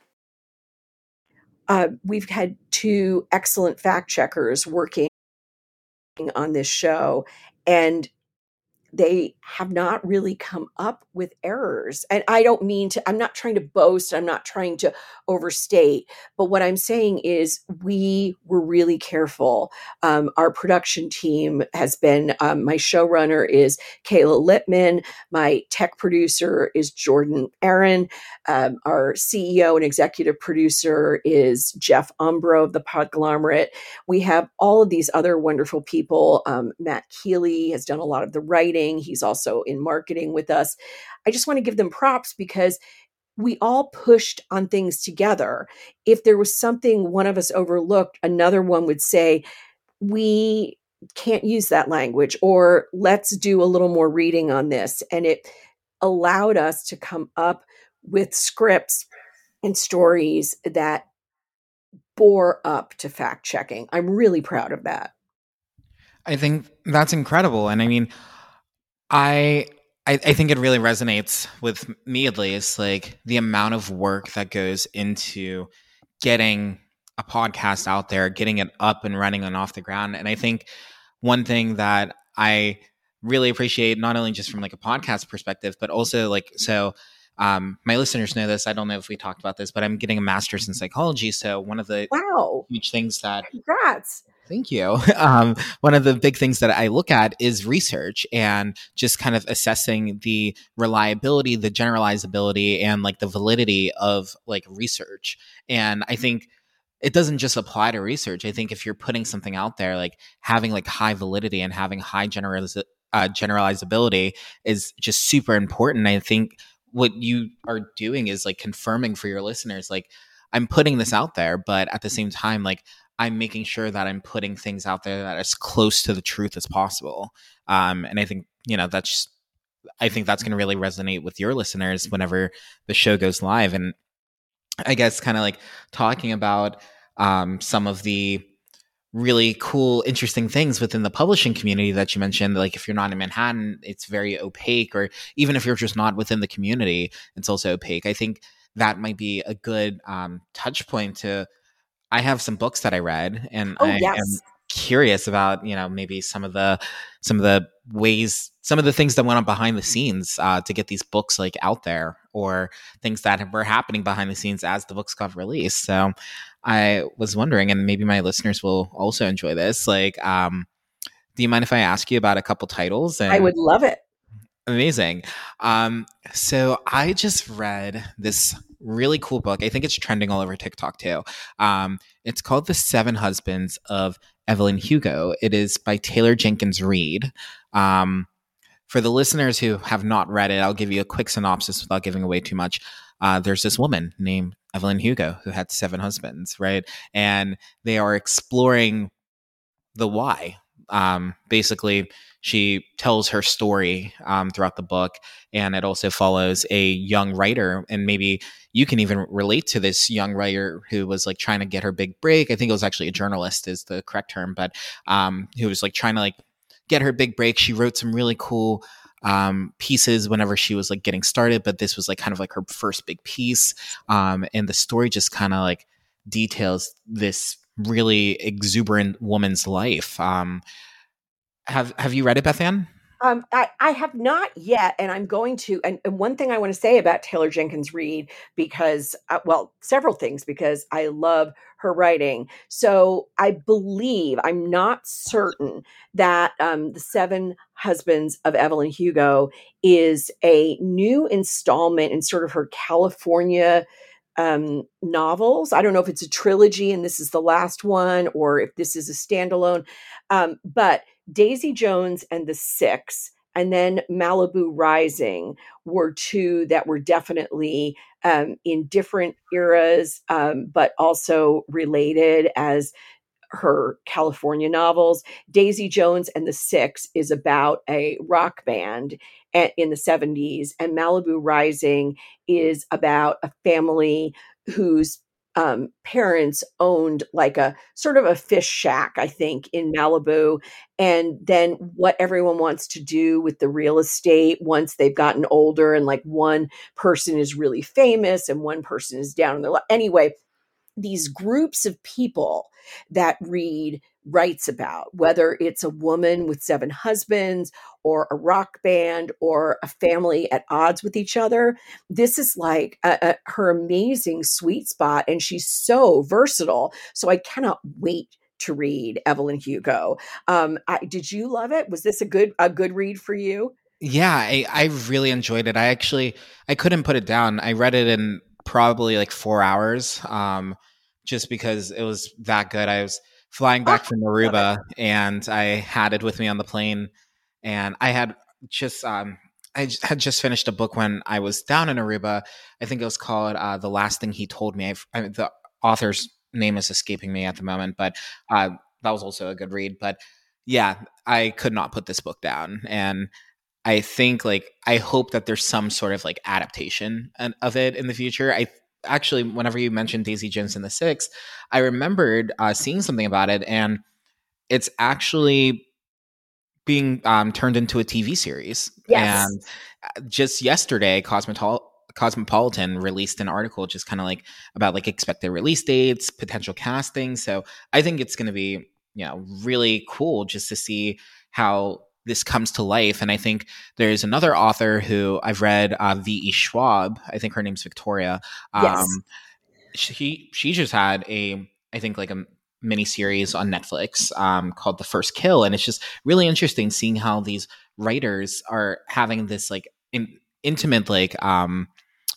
Uh, we've had two excellent fact checkers working on this show, and they have not really come up with errors. And I don't mean to, I'm not trying to boast, I'm not trying to overstate, but what I'm saying is we were really careful. Um, our production team has been, um, my showrunner is Kayla Lippman, my tech producer is Jordan Aaron, um, our CEO and executive producer is Jeff Umbro of the Podglomerate. We have all of these other wonderful people. Um, Matt Keeley has done a lot of the writing. He's also in marketing with us. I just want to give them props because we all pushed on things together. If there was something one of us overlooked, another one would say, We can't use that language, or let's do a little more reading on this. And it allowed us to come up with scripts and stories that bore up to fact checking. I'm really proud of that. I think that's incredible. And I mean, I, I I, think it really resonates with me at least, like the amount of work that goes into getting a podcast out there, getting it up and running and off the ground. And I think one thing that I really appreciate, not only just from like a podcast perspective, but also like so um, my listeners know this. I don't know if we talked about this, but I'm getting a master's in psychology. So one of the wow huge things that congrats. Thank you. *laughs* Um, one of the big things that I look at is research and just kind of assessing the reliability, the generalizability, and like the validity of like research. And I think it doesn't just apply to research. I think if you're putting something out there, like having like high validity and having high generaliz- uh, generalizability is just super important. I think what you are doing is like confirming for your listeners like i'm putting this out there but at the same time like i'm making sure that i'm putting things out there that are as close to the truth as possible um, and i think you know that's i think that's going to really resonate with your listeners whenever the show goes live and i guess kind of like talking about um, some of the really cool, interesting things within the publishing community that you mentioned. Like if you're not in Manhattan, it's very opaque, or even if you're just not within the community, it's also opaque. I think that might be a good um, touch point to. I have some books that I read, and oh, I yes. am curious about you know maybe some of the some of the ways some of the things that went on behind the scenes uh, to get these books like out there or things that were happening behind the scenes as the books got released so I was wondering, and maybe my listeners will also enjoy this. Like, um, do you mind if I ask you about a couple titles? And- I would love it. Amazing. Um, so I just read this really cool book. I think it's trending all over TikTok too. Um, it's called The Seven Husbands of Evelyn Hugo. It is by Taylor Jenkins Reid. Um, for the listeners who have not read it, I'll give you a quick synopsis without giving away too much. Uh, there's this woman named Evelyn Hugo, who had seven husbands, right? And they are exploring the why. Um, basically, she tells her story um, throughout the book, and it also follows a young writer. And maybe you can even relate to this young writer who was like trying to get her big break. I think it was actually a journalist, is the correct term, but um, who was like trying to like get her big break. She wrote some really cool um, pieces whenever she was like getting started, but this was like kind of like her first big piece. Um, and the story just kind of like details this really exuberant woman's life. Um, have Have you read it, Bethanne? Um, I, I have not yet, and I'm going to. And, and one thing I want to say about Taylor Jenkins Reid, because, uh, well, several things, because I love her writing. So I believe, I'm not certain that um, The Seven Husbands of Evelyn Hugo is a new installment in sort of her California um, novels. I don't know if it's a trilogy and this is the last one or if this is a standalone. Um, but Daisy Jones and the Six, and then Malibu Rising were two that were definitely um, in different eras, um, but also related as her California novels. Daisy Jones and the Six is about a rock band in the 70s, and Malibu Rising is about a family whose um, parents owned like a sort of a fish shack, I think, in Malibu. And then what everyone wants to do with the real estate once they've gotten older, and like one person is really famous and one person is down in their life. Anyway, these groups of people that read writes about, whether it's a woman with seven husbands or a rock band or a family at odds with each other. This is like a, a, her amazing sweet spot, and she's so versatile. So I cannot wait to read Evelyn Hugo. Um, I, did you love it? Was this a good a good read for you? Yeah, I, I really enjoyed it. I actually I couldn't put it down. I read it in probably like four hours, um, just because it was that good. I was flying back oh, from Aruba and I had it with me on the plane, and I had just um, I had just finished a book when I was down in Aruba. I think it was called uh, "The Last Thing He Told Me." I've, I, the author's name is escaping me at the moment, but uh, that was also a good read. But yeah, I could not put this book down, and I think like I hope that there's some sort of like adaptation of it in the future. I actually, whenever you mentioned Daisy Jones and the Six, I remembered uh, seeing something about it, and it's actually being um, turned into a TV series. Yes. And uh, just yesterday, Cosmetol- Cosmopolitan released an article just kind of like about like expected release dates, potential casting. So I think it's going to be, you know, really cool just to see how this comes to life. And I think there's another author who I've read, uh, V.E. Schwab. I think her name's Victoria. Um, yes. She she just had a I think like a mini series on Netflix um, called The First Kill, and it's just really interesting seeing how these writers are having this like in, intimate like um,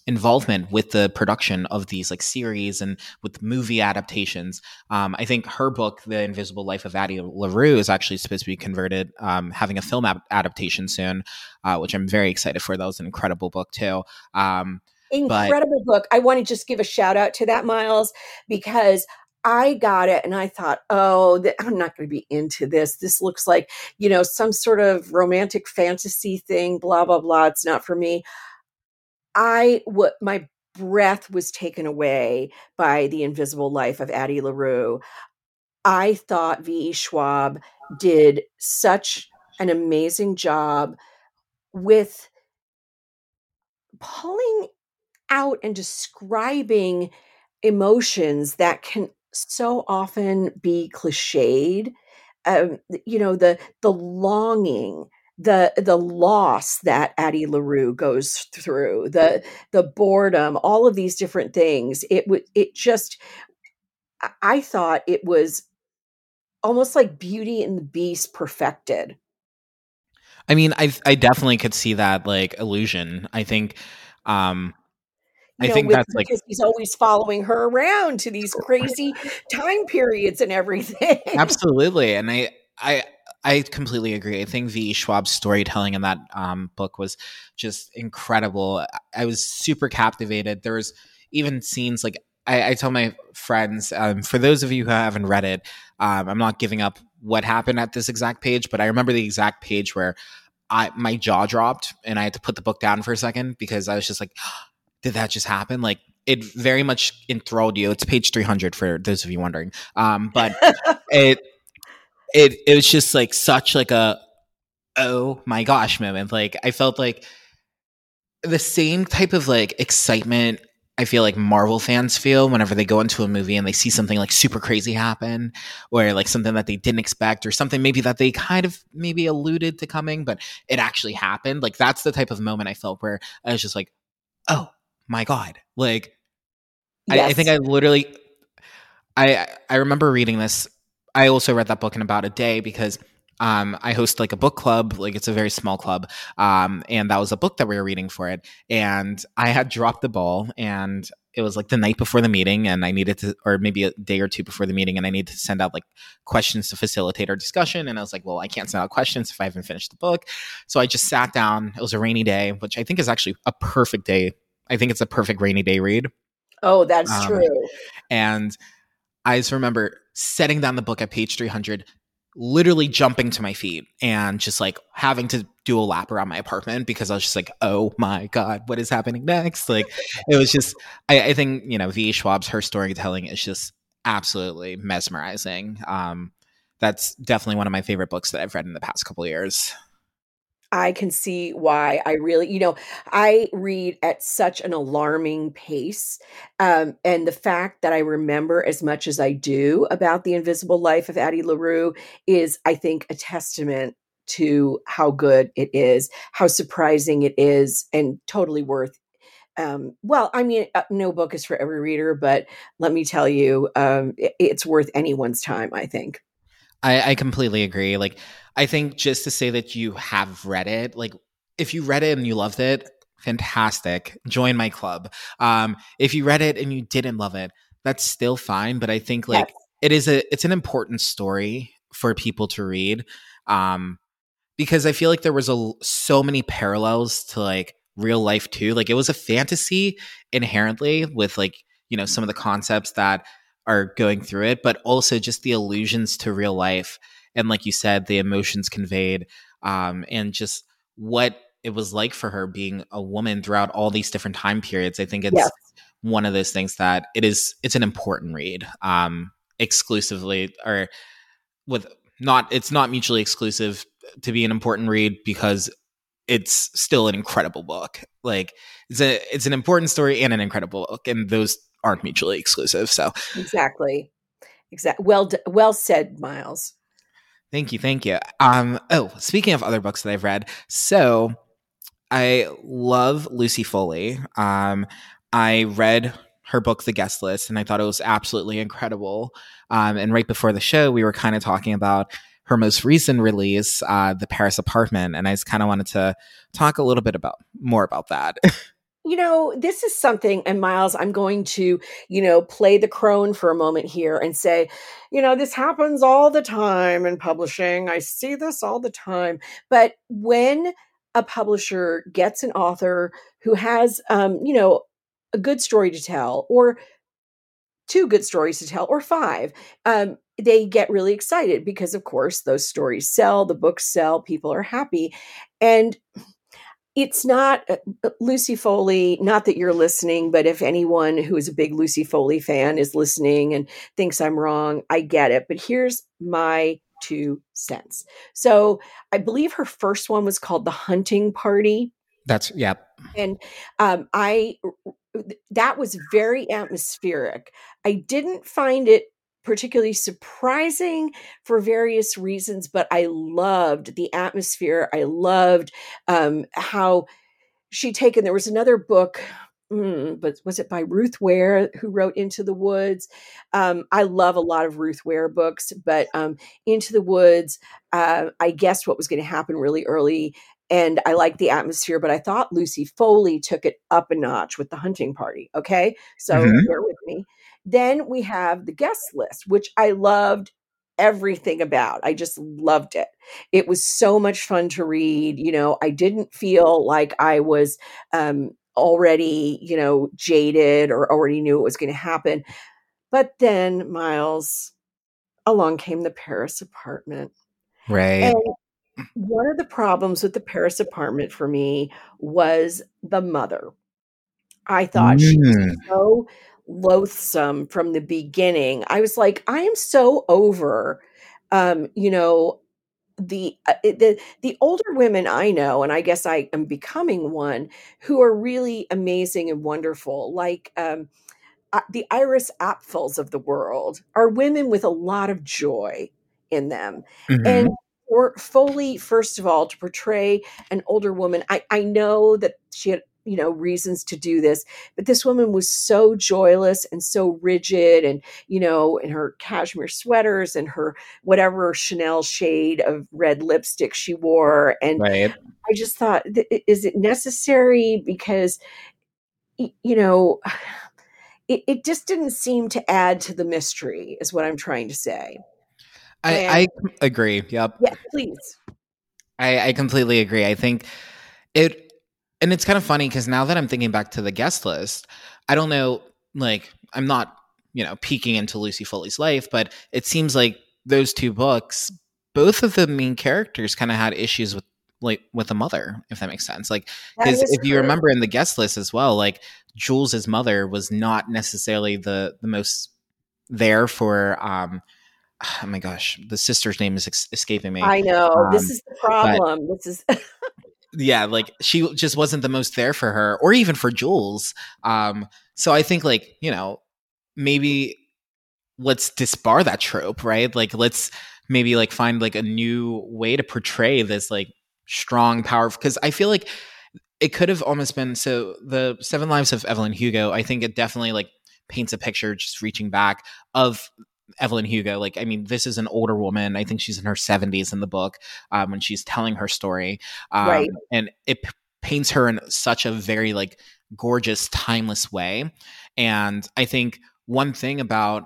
involvement with the production of these like series and with movie adaptations. Um, I think her book, The Invisible Life of Addie LaRue, is actually supposed to be converted, um, having a film ab- adaptation soon, uh, which I'm very excited for. That was an incredible book too. Um, incredible but- book. I want to just give a shout out to that, Miles, because I got it and I thought, oh, th- I'm not going to be into this. This looks like, you know, some sort of romantic fantasy thing, blah, blah, blah. It's not for me. I what my breath was taken away by the invisible life of Addie LaRue. I thought V.E. Schwab did such an amazing job with pulling out and describing emotions that can so often be cliched. Um, you know, the the longing the the loss that Addie LaRue goes through, the the boredom, all of these different things. It would it just I thought it was almost like Beauty and the Beast perfected. I mean, I I definitely could see that like illusion. I think um you I know, think with, that's like he's always following her around to these crazy time periods and everything. Absolutely. And I I I completely agree. I think V. Schwab's storytelling in that um, book was just incredible. I was super captivated. There was even scenes like I, I tell my friends, um, for those of you who haven't read it, um, I'm not giving up what happened at this exact page, but I remember the exact page where I my jaw dropped and I had to put the book down for a second because I was just like, did that just happen? Like it very much enthralled you. It's page 300 for those of you wondering. Um, but *laughs* it it it was just like such like a oh my gosh moment. Like I felt like the same type of like excitement I feel like Marvel fans feel whenever they go into a movie and they see something like super crazy happen or like something that they didn't expect or something maybe that they kind of maybe alluded to coming, but it actually happened. Like that's the type of moment I felt where I was just like, oh my God. Like yes. I, I think I literally I I remember reading this I also read that book in about a day because um, I host like a book club, like it's a very small club, um, and that was a book that we were reading for it. And I had dropped the ball, and it was like the night before the meeting, and I needed to, or maybe a day or two before the meeting, and I needed to send out like questions to facilitate our discussion. And I was like, well, I can't send out questions if I haven't finished the book. So I just sat down. It was a rainy day, which I think is actually a perfect day. I think it's a perfect rainy day read. Oh, that's um, true. And I just remember setting down the book at page 300, literally jumping to my feet and just like having to do a lap around my apartment because I was just like, oh my God, what is happening next? Like, it was just, I, I think, you know, V. Schwab's, her storytelling is just absolutely mesmerizing. Um, that's definitely one of my favorite books that I've read in the past couple years. I can see why I really, you know, I read at such an alarming pace. Um, and the fact that I remember as much as I do about the invisible life of Addie LaRue is, I think, a testament to how good it is, how surprising it is, and totally worth. Um, well, I mean, uh, no book is for every reader, but let me tell you, um, it, it's worth anyone's time, I think. I, I completely agree. Like, I think just to say that you have read it, like, if you read it and you loved it, fantastic. Join my club. Um, if you read it and you didn't love it, that's still fine. But I think like yes. it is a it's an important story for people to read. Um, because I feel like there was a so many parallels to like real life too. Like it was a fantasy inherently with like, you know, some of the concepts that are going through it, but also just the allusions to real life. And like you said, the emotions conveyed, um, and just what it was like for her being a woman throughout all these different time periods. I think it's yes. one of those things that it is, it's an important read, um, exclusively or with not, it's not mutually exclusive to be an important read because it's still an incredible book. Like it's a it's an important story and an incredible book, and those aren't mutually exclusive. So exactly, exactly. Well, well said, Miles. Thank you, thank you. Um. Oh, speaking of other books that I've read, so I love Lucy Foley. Um, I read her book, The Guest List, and I thought it was absolutely incredible. Um, and right before the show, we were kind of talking about her most recent release, uh, The Paris Apartment. And I just kind of wanted to talk a little bit about more about that. *laughs* you know, this is something, and Miles, I'm going to, you know, play the crone for a moment here and say, you know, this happens all the time in publishing. I see this all the time. But when a publisher gets an author who has, um, you know, a good story to tell, or two good stories to tell, or five, um, they get really excited because, of course, those stories sell, the books sell, people are happy. And it's not uh, uh, Lucy Foley, not that you're listening, but if anyone who is a big Lucy Foley fan is listening and thinks I'm wrong, I get it. But here's my two cents. So I believe her first one was called The Hunting Party. That's, yeah. And um, I, that was very atmospheric. I didn't find it particularly surprising for various reasons, but I loved the atmosphere. I loved um, how she taken. There was another book. Mm, but was it by Ruth Ware who wrote Into the Woods? Um, I love a lot of Ruth Ware books, but um, Into the Woods, uh, I guessed what was going to happen really early and I like the atmosphere, but I thought Lucy Foley took it up a notch with the hunting party. Okay. So mm-hmm. bear with me. Then we have the guest list, which I loved everything about. I just loved it. It was so much fun to read. You know, I didn't feel like I was um, already, you know, jaded or already knew it was going to happen. But then, Miles, along came the Paris apartment. Right. And one of the problems with the Paris apartment for me was the mother. I thought mm. she was mm. so loathsome from the beginning. I was like, I am so over, um, you know, the uh, the the older women I know, and I guess I am becoming one who are really amazing and wonderful, like um, uh, the Iris Apfels of the world, are women with a lot of joy in them, mm-hmm. and for Foley, first of all, to portray an older woman, I I know that she had you know reasons to do this but this woman was so joyless and so rigid and you know in her cashmere sweaters and her whatever chanel shade of red lipstick she wore and right. i just thought is it necessary? Because you know *sighs* it, it just didn't seem to add to the mystery is what i'm trying to say. I, and, I agree yep. Yeah please. I, I completely agree. I think it and it's kind of funny because now that I'm thinking back to the guest list, I don't know, like, I'm not, you know, peeking into Lucy Foley's life, but it seems like those two books, both of the main characters kind of had issues with like with the mother, if that makes sense. Like, because if true. you remember in the guest list as well, like Jules's mother was not necessarily the the most there for um *sighs* oh my gosh, the sister's name is ex- escaping me. I know. Um, this is the problem. But, this is yeah, like she just wasn't the most there for her, or even for Jules. Um, so I think like you know maybe let's disbar that trope, right? Like let's maybe like find like a new way to portray this like strong, powerful. Because I feel like it could have almost been so the Seven Lives of Evelyn Hugo. I think it definitely like paints a picture, just reaching back of Evelyn Hugo. Like, I mean, this is an older woman. I think she's in her 70s in the book um, when she's telling her story. Um, right. And it p- paints her in such a very, like, gorgeous, timeless way. And I think one thing about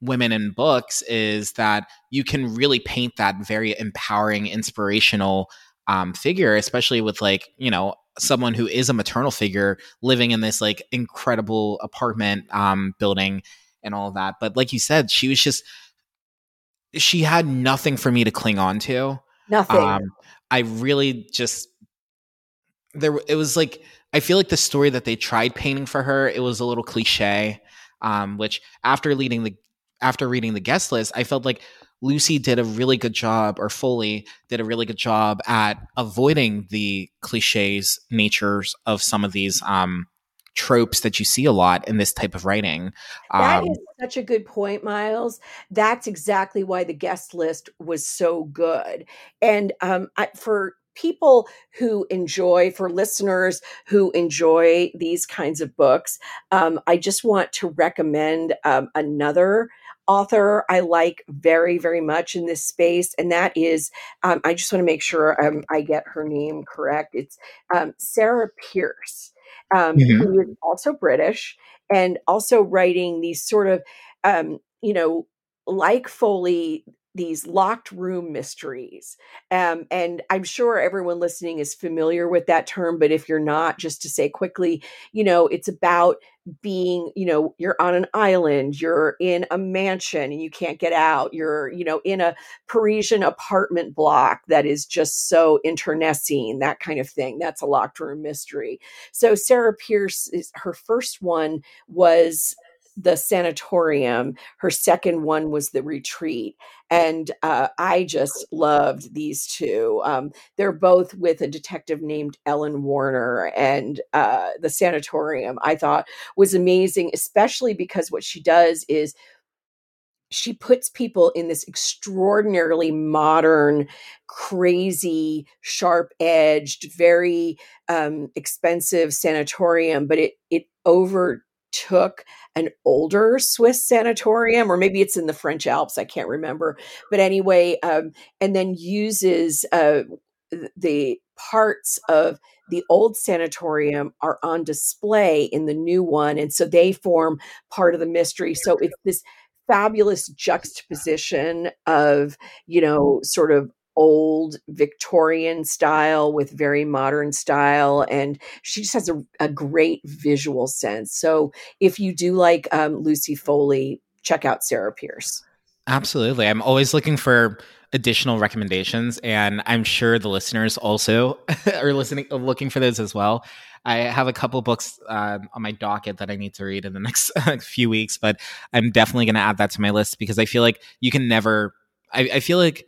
women in books is that you can really paint that very empowering, inspirational um, figure, especially with, like, you know, someone who is a maternal figure living in this like incredible apartment um, building and all that. But like you said, she was just she had nothing for me to cling on to. Nothing. Um, I really just there. It was like I feel like the story that they tried painting for her, it was a little cliche. Um, which after leading the after reading the guest list, I felt like Lucy did a really good job, or Foley did a really good job at avoiding the cliches natures of some of these um, tropes that you see a lot in this type of writing. That um, is such a good point, Miles. That's exactly why the guest list was so good. And um, I, for people who enjoy, for listeners who enjoy these kinds of books, um, I just want to recommend um, another author I like very, very much in this space, and that is, um, I just want to make sure um, I get her name correct. It's um, Sarah Pearse um, mm-hmm. who is also British and also writing these sort of, um, you know, like Foley, these locked room mysteries. Um, and I'm sure everyone listening is familiar with that term, but if you're not, just to say quickly, you know, it's about being, you know, you're on an island, you're in a mansion and you can't get out, you're, you know, in a Parisian apartment block that is just so internecine, that kind of thing. That's a locked room mystery. So Sarah Pearse, her first one was the sanatorium. Her second one was the retreat. And uh, I just loved these two. Um, they're both with a detective named Elin Warner. And uh, the sanatorium, I thought, was amazing, especially because what she does is she puts people in this extraordinarily modern, crazy, sharp edged, very um, expensive sanatorium, but it it over took an older Swiss sanatorium, or maybe it's in the French Alps, I can't remember. But anyway, um, and then uses uh, the parts of the old sanatorium are on display in the new one. And so they form part of the mystery. So it's this fabulous juxtaposition of, you know, sort of old Victorian style with very modern style. And she just has a, a great visual sense. So if you do like um, Lucy Foley, check out Sarah Pearse. Absolutely. I'm always looking for additional recommendations and i'm sure the listeners also *laughs* are listening looking for those as well i have a couple books uh, on my docket that i need to read in the *laughs* next few weeks but i'm definitely going to add that to my list because i feel like you can never I, I feel like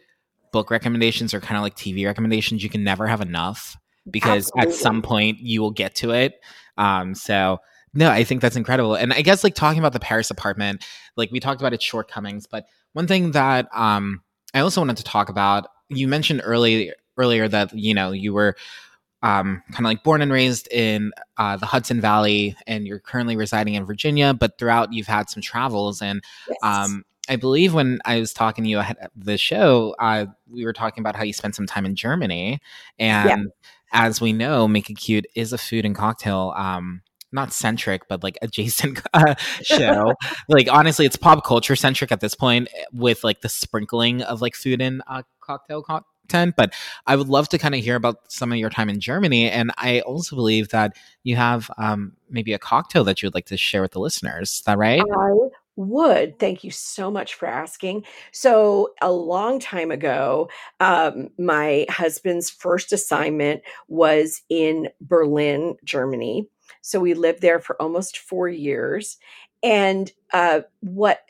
book recommendations are kind of like TV recommendations. You can never have enough because Absolutely. at some point you will get to it. Um, so no, I think that's incredible. And I guess like talking about the Paris apartment, like we talked about its shortcomings, but one thing that um, I also wanted to talk about, you mentioned early earlier that you know you were um, kind of like born and raised in uh, the Hudson Valley, and you're currently residing in Virginia. But throughout, you've had some travels, and yes. um, I believe when I was talking to you ahead of the show, uh, we were talking about how you spent some time in Germany. And yeah. as we know, Make It Cute is a food and cocktail, um, not centric, but like *laughs* adjacent uh, show. *laughs* like, honestly, it's pop culture centric at this point with like the sprinkling of like food and uh, cocktail content. But I would love to kind of hear about some of your time in Germany. And I also believe that you have um, maybe a cocktail that you would like to share with the listeners. Is that right? I would. Thank you so much for asking. So, a long time ago, um, my husband's first assignment was in Berlin, Germany. So, we lived there for almost four years. And uh, what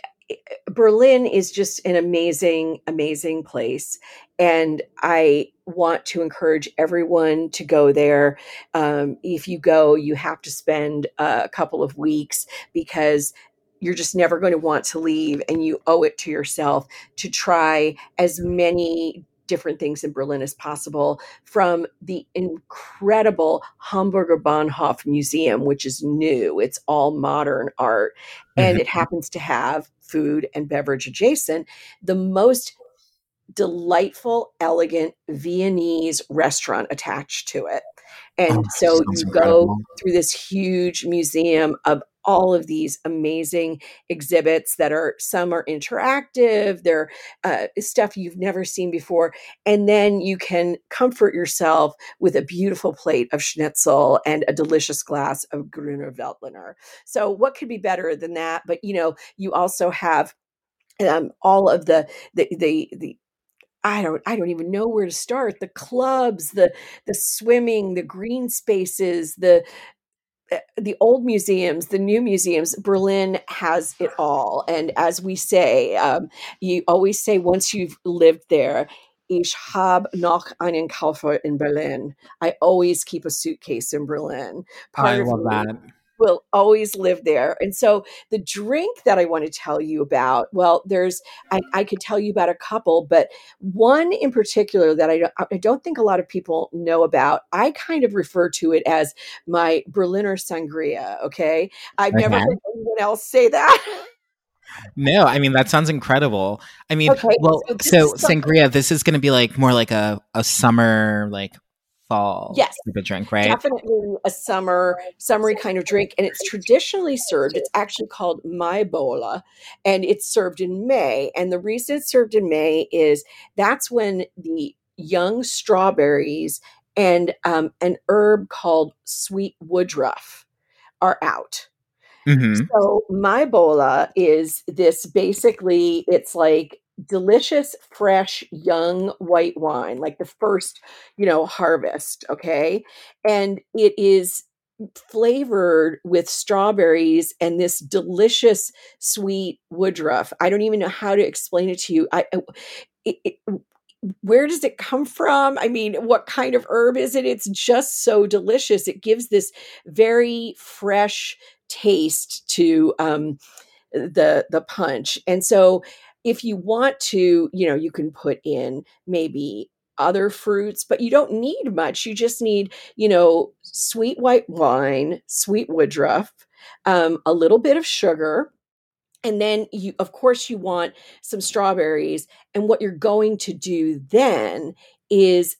Berlin is just an amazing, amazing place. And I want to encourage everyone to go there. Um, if you go, you have to spend a couple of weeks because you're just never going to want to leave and you owe it to yourself to try as many different things in Berlin as possible from the incredible Hamburger Bahnhof Museum, which is new. It's all modern art and Mhm. it happens to have food and beverage adjacent. The most delightful, elegant Viennese restaurant attached to it. And Oh, so you go through this huge museum of all of these amazing exhibits that are some are interactive they're uh, stuff you've never seen before and then you can comfort yourself with a beautiful plate of schnitzel and a delicious glass of grüner veltliner so what could be better than that but you know you also have um, all of the the the, the I don't I don't even know where to start. The clubs, the the swimming, the green spaces, the the old museums, the new museums, Berlin has it all. And as we say, um, you always say once you've lived there, ich habe noch einen Koffer in Berlin. I always keep a suitcase in Berlin. I Part of love me that. Will always live there. And so the drink that I want to tell you about, well, there's I, I could tell you about a couple, but one in particular that I don't, I don't think a lot of people know about, I kind of refer to it as my Berliner sangria. Okay, I've never heard anyone else say that. No, I mean that sounds incredible. I mean, Okay, well, so so sangria. This is going to be like more like a a summer like fall Yes. type of drink, right? Definitely a summer, summery kind of drink, and it's traditionally served. It's actually called Maibowle, and it's served in May. And the reason it's served in May is that's when the young strawberries and um, an herb called sweet woodruff are out. Mm-hmm. So Maibowle is this basically it's like delicious fresh young white wine like the first you know harvest okay and it is flavored with strawberries and this delicious sweet woodruff i don't even know how to explain it to you i it, it, where does it come from? I mean, what kind of herb is it? It's just so delicious. It gives this very fresh taste to um, the the punch. And so, if you want to, you know, you can put in maybe other fruits, but you don't need much. You just need, you know, sweet white wine, sweet woodruff, um, a little bit of sugar, and then you of course you want some strawberries and what you're going to do then is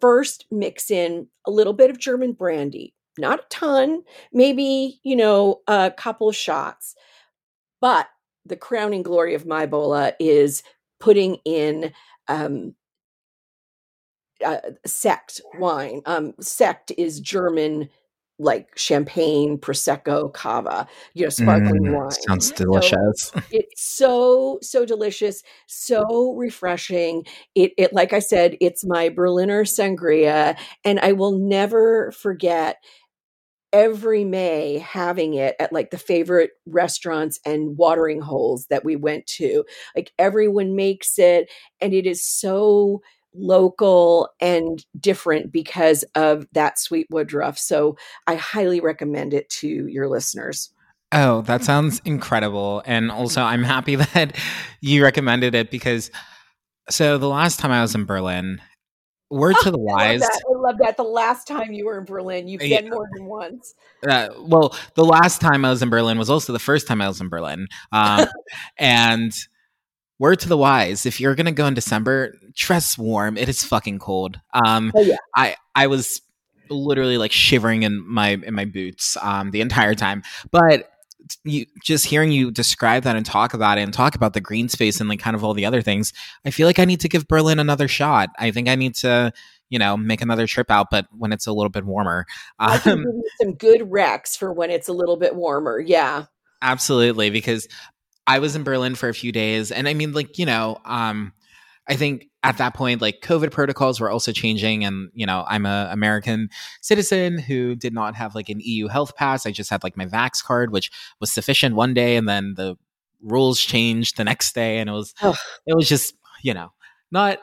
first mix in a little bit of german brandy not a ton maybe you know a couple of shots but the crowning glory of Maibowle is putting in um uh, Sekt wine um Sekt is german like champagne prosecco cava you know sparkling Mm, wine. sounds so delicious. *laughs* it's so so delicious so refreshing. It, it like i said it's my berliner sangria and i will never forget every may having it at like the favorite restaurants and watering holes that we went to like everyone makes it and it is so local and different because of that sweet woodruff so i highly recommend it to your listeners Oh, that sounds incredible. And also, I'm happy *laughs* that you recommended it because so the last time I was in Berlin, word *laughs* to the wise, that. The last time you were in Berlin, you've Yeah. been more than once. uh, well, the last time I was in Berlin was also the first time I was in Berlin. Um, *laughs* and word to the wise, if you're going to go in December, dress warm. It is fucking cold. Um, Oh, yeah. I, I was literally like shivering in my in my boots um, the entire time. But you just hearing you describe that and talk about it and talk about the green space and like kind of all the other things, I feel like I need to give Berlin another shot. I think I need to, you know, make another trip out, but when it's a little bit warmer. Um, some good recs for when it's a little bit warmer. Yeah. absolutely, because I was in Berlin for a few days, and I mean, like you know, um, I think at that point, like COVID protocols were also changing, and you know, I'm a American citizen who did not have like an EU health pass. I just had like my Vax card, which was sufficient one day, and then the rules changed the next day, and it was oh. it was just you know not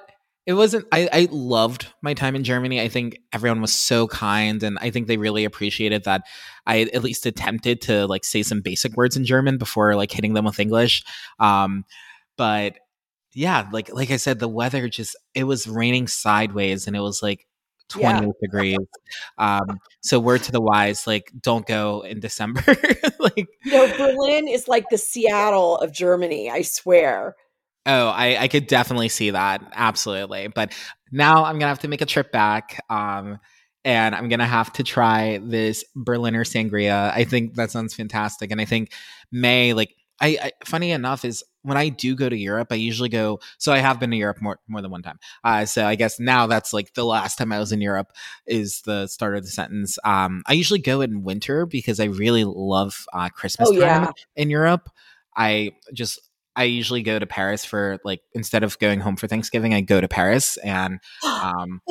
it wasn't I, I loved my time in germany. I think everyone was so kind and i think they really appreciated that i at least attempted to like say some basic words in german before like hitting them with english. Um but yeah like like i said the weather just it was raining sideways and it was like 28 yeah. degrees. Um so word to the wise like don't go in december. *laughs* Like know berlin is like the seattle of germany i swear Oh, I, I could definitely see that. Absolutely. But now I'm gonna have to make a trip back. Um, and I'm gonna have to try this Berliner sangria. I think that sounds fantastic. And I think May, like I, I, funny enough is when I do go to Europe, I usually go. So I have been to Europe more more than one time. Uh, so I guess now that's like the last time I was in Europe is the start of the sentence. Um, I usually go in winter because I really love uh, Christmas oh, time yeah. in Europe. I just I usually go to Paris for like instead of going home for Thanksgiving, I go to Paris and *gasps* um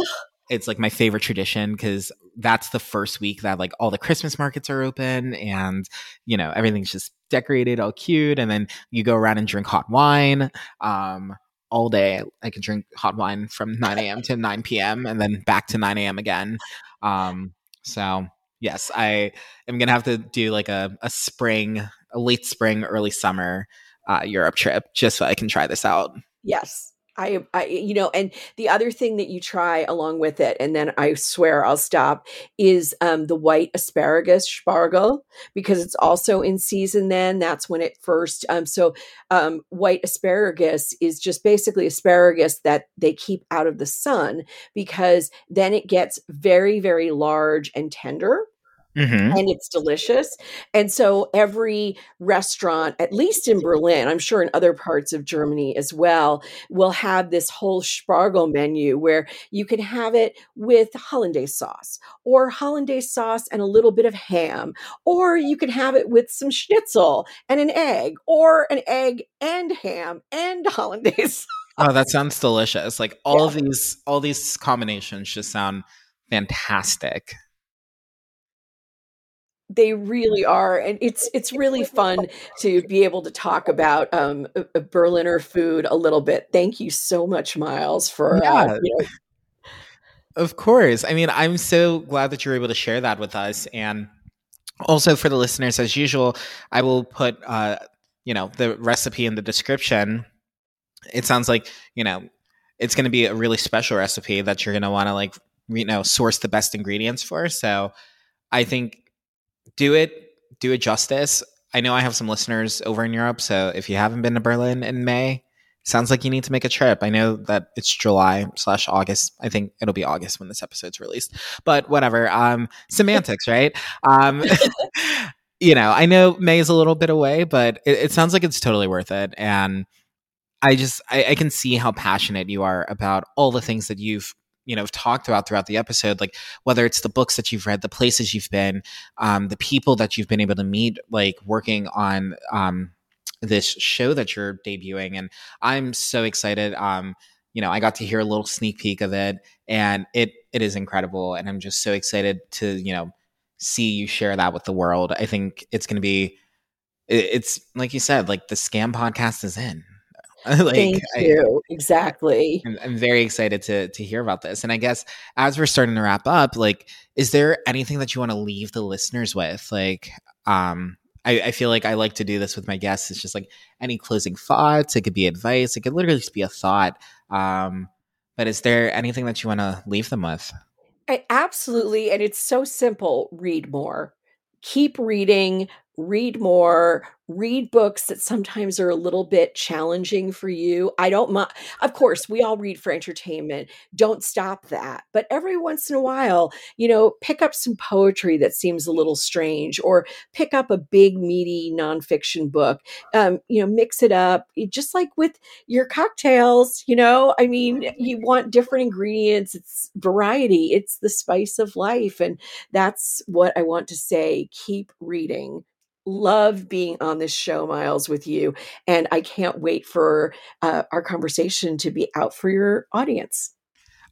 it's like my favorite tradition because that's the first week that like all the Christmas markets are open and you know everything's just decorated all cute and then you go around and drink hot wine um all day I can drink hot wine from 9 a.m. to 9 p.m. and then back to 9 a.m. again um so yes I am gonna have to do like a, a spring a late spring early summer uh, Europe trip just so I can try this out. Yes. I, I, you know, and the other thing that you try along with it, and then I swear I'll stop, is um, the white asparagus spargel because it's also in season. Then that's when it first. Um, so um, white asparagus is just basically asparagus that they keep out of the sun because then it gets very, very large and tender Mm-hmm. and it's delicious. And so every restaurant, at least in Berlin, I'm sure in other parts of Germany as well, will have this whole Spargel menu where you can have it with hollandaise sauce or hollandaise sauce and a little bit of ham, or you can have it with some schnitzel and an egg, or an egg and ham and *laughs* hollandaise. oh, that sounds delicious. Like all yeah. of these all these combinations just sound fantastic they really are and it's it's really fun to be able to talk about um, a, berliner food a little bit thank you so much miles for uh, yeah. uh, you know. of course i mean i'm so glad that you're able to share that with us and also for the listeners as usual i will put uh you know the recipe in the description it sounds like you know it's going to be a really special recipe that you're going to want to like you know source the best ingredients for so i think do it, do it justice. I know I have some listeners over in Europe, so if you haven't been to Berlin in May, sounds like you need to make a trip. I know that it's July slash August. I think it'll be August when this episode's released, but whatever. Um, semantics, right? Um, *laughs* you know, I know May is a little bit away, but it, it sounds like it's totally worth it. And I just, I, I can see how passionate you are about all the things that you've you know have talked about throughout the episode like whether it's the books that you've read the places you've been um, the people that you've been able to meet like working on um, this show that you're debuting and i'm so excited um, you know i got to hear a little sneak peek of it and it it is incredible and i'm just so excited to you know see you share that with the world. I think it's going to be it's like you said like the scam podcast is in *laughs* like, Thank you. I, exactly. I'm, I'm, very excited to to hear about this. And I guess as we're starting to wrap up, like, is there anything that you want to leave the listeners with? Like, um, I, I feel like I like to do this with my guests. It's just like any closing thoughts. It could be advice. It could literally just be a thought. Um, but is there anything that you want to leave them with? I, absolutely. And it's so simple. Read more. Keep reading, read more, read books that sometimes are a little bit challenging for you. I don't mind. Of course, we all read for entertainment. Don't stop that. But every once in a while, you know, pick up some poetry that seems a little strange or pick up a big, meaty nonfiction book. Um, you know, mix it up just like with your cocktails. You know, I mean, you want different ingredients, it's variety, it's the spice of life. And that's what I want to say. Keep reading love being on this show, Miles, with you. And I can't wait for uh, our conversation to be out for your audience.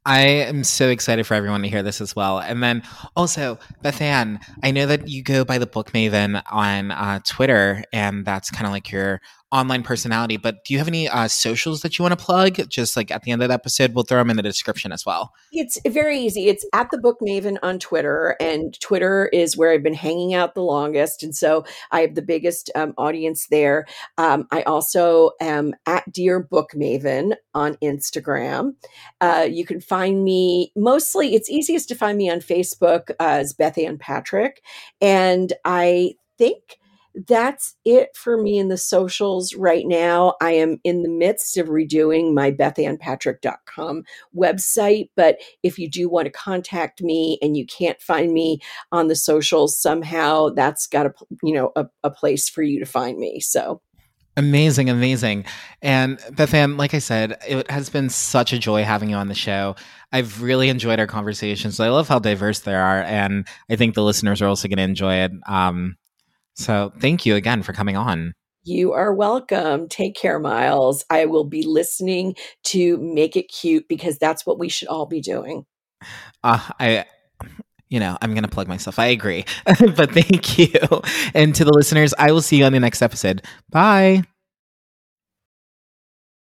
I am so excited for everyone to hear this as well. And then also, Bethanne, I know that you go by the Book Maven on uh, Twitter, and that's kind of like your online personality. But do you have any uh, socials that you want to plug? Just like at the end of the episode, we'll throw them in the description as well. It's very easy. It's at the Book Maven on Twitter, and Twitter is where I've been hanging out the longest, and so I have the biggest um, audience there. Um, I also am at Dear Book Maven on Instagram. Uh, you can find me mostly. It's easiest to find me on Facebook uh, as Bethanne Patrick, and I think that's it for me in the socials right now. I am in the midst of redoing my bethannepatrick.com website, but if you do want to contact me and you can't find me on the socials somehow, that's got a you know a, a place for you to find me. So Amazing, amazing. And Bethanne, like I said, it has been such a joy having you on the show. I've really enjoyed our conversations. I love how diverse they are, and I think the listeners are also going to enjoy it. Um, so thank you again for coming on. You are welcome. Take care, Miles. I will be listening to Make It Cute because that's what we should all be doing. Uh, I you know, I'm going to plug myself. I agree. *laughs* but thank you. And to the listeners, I will see you on the next episode. Bye.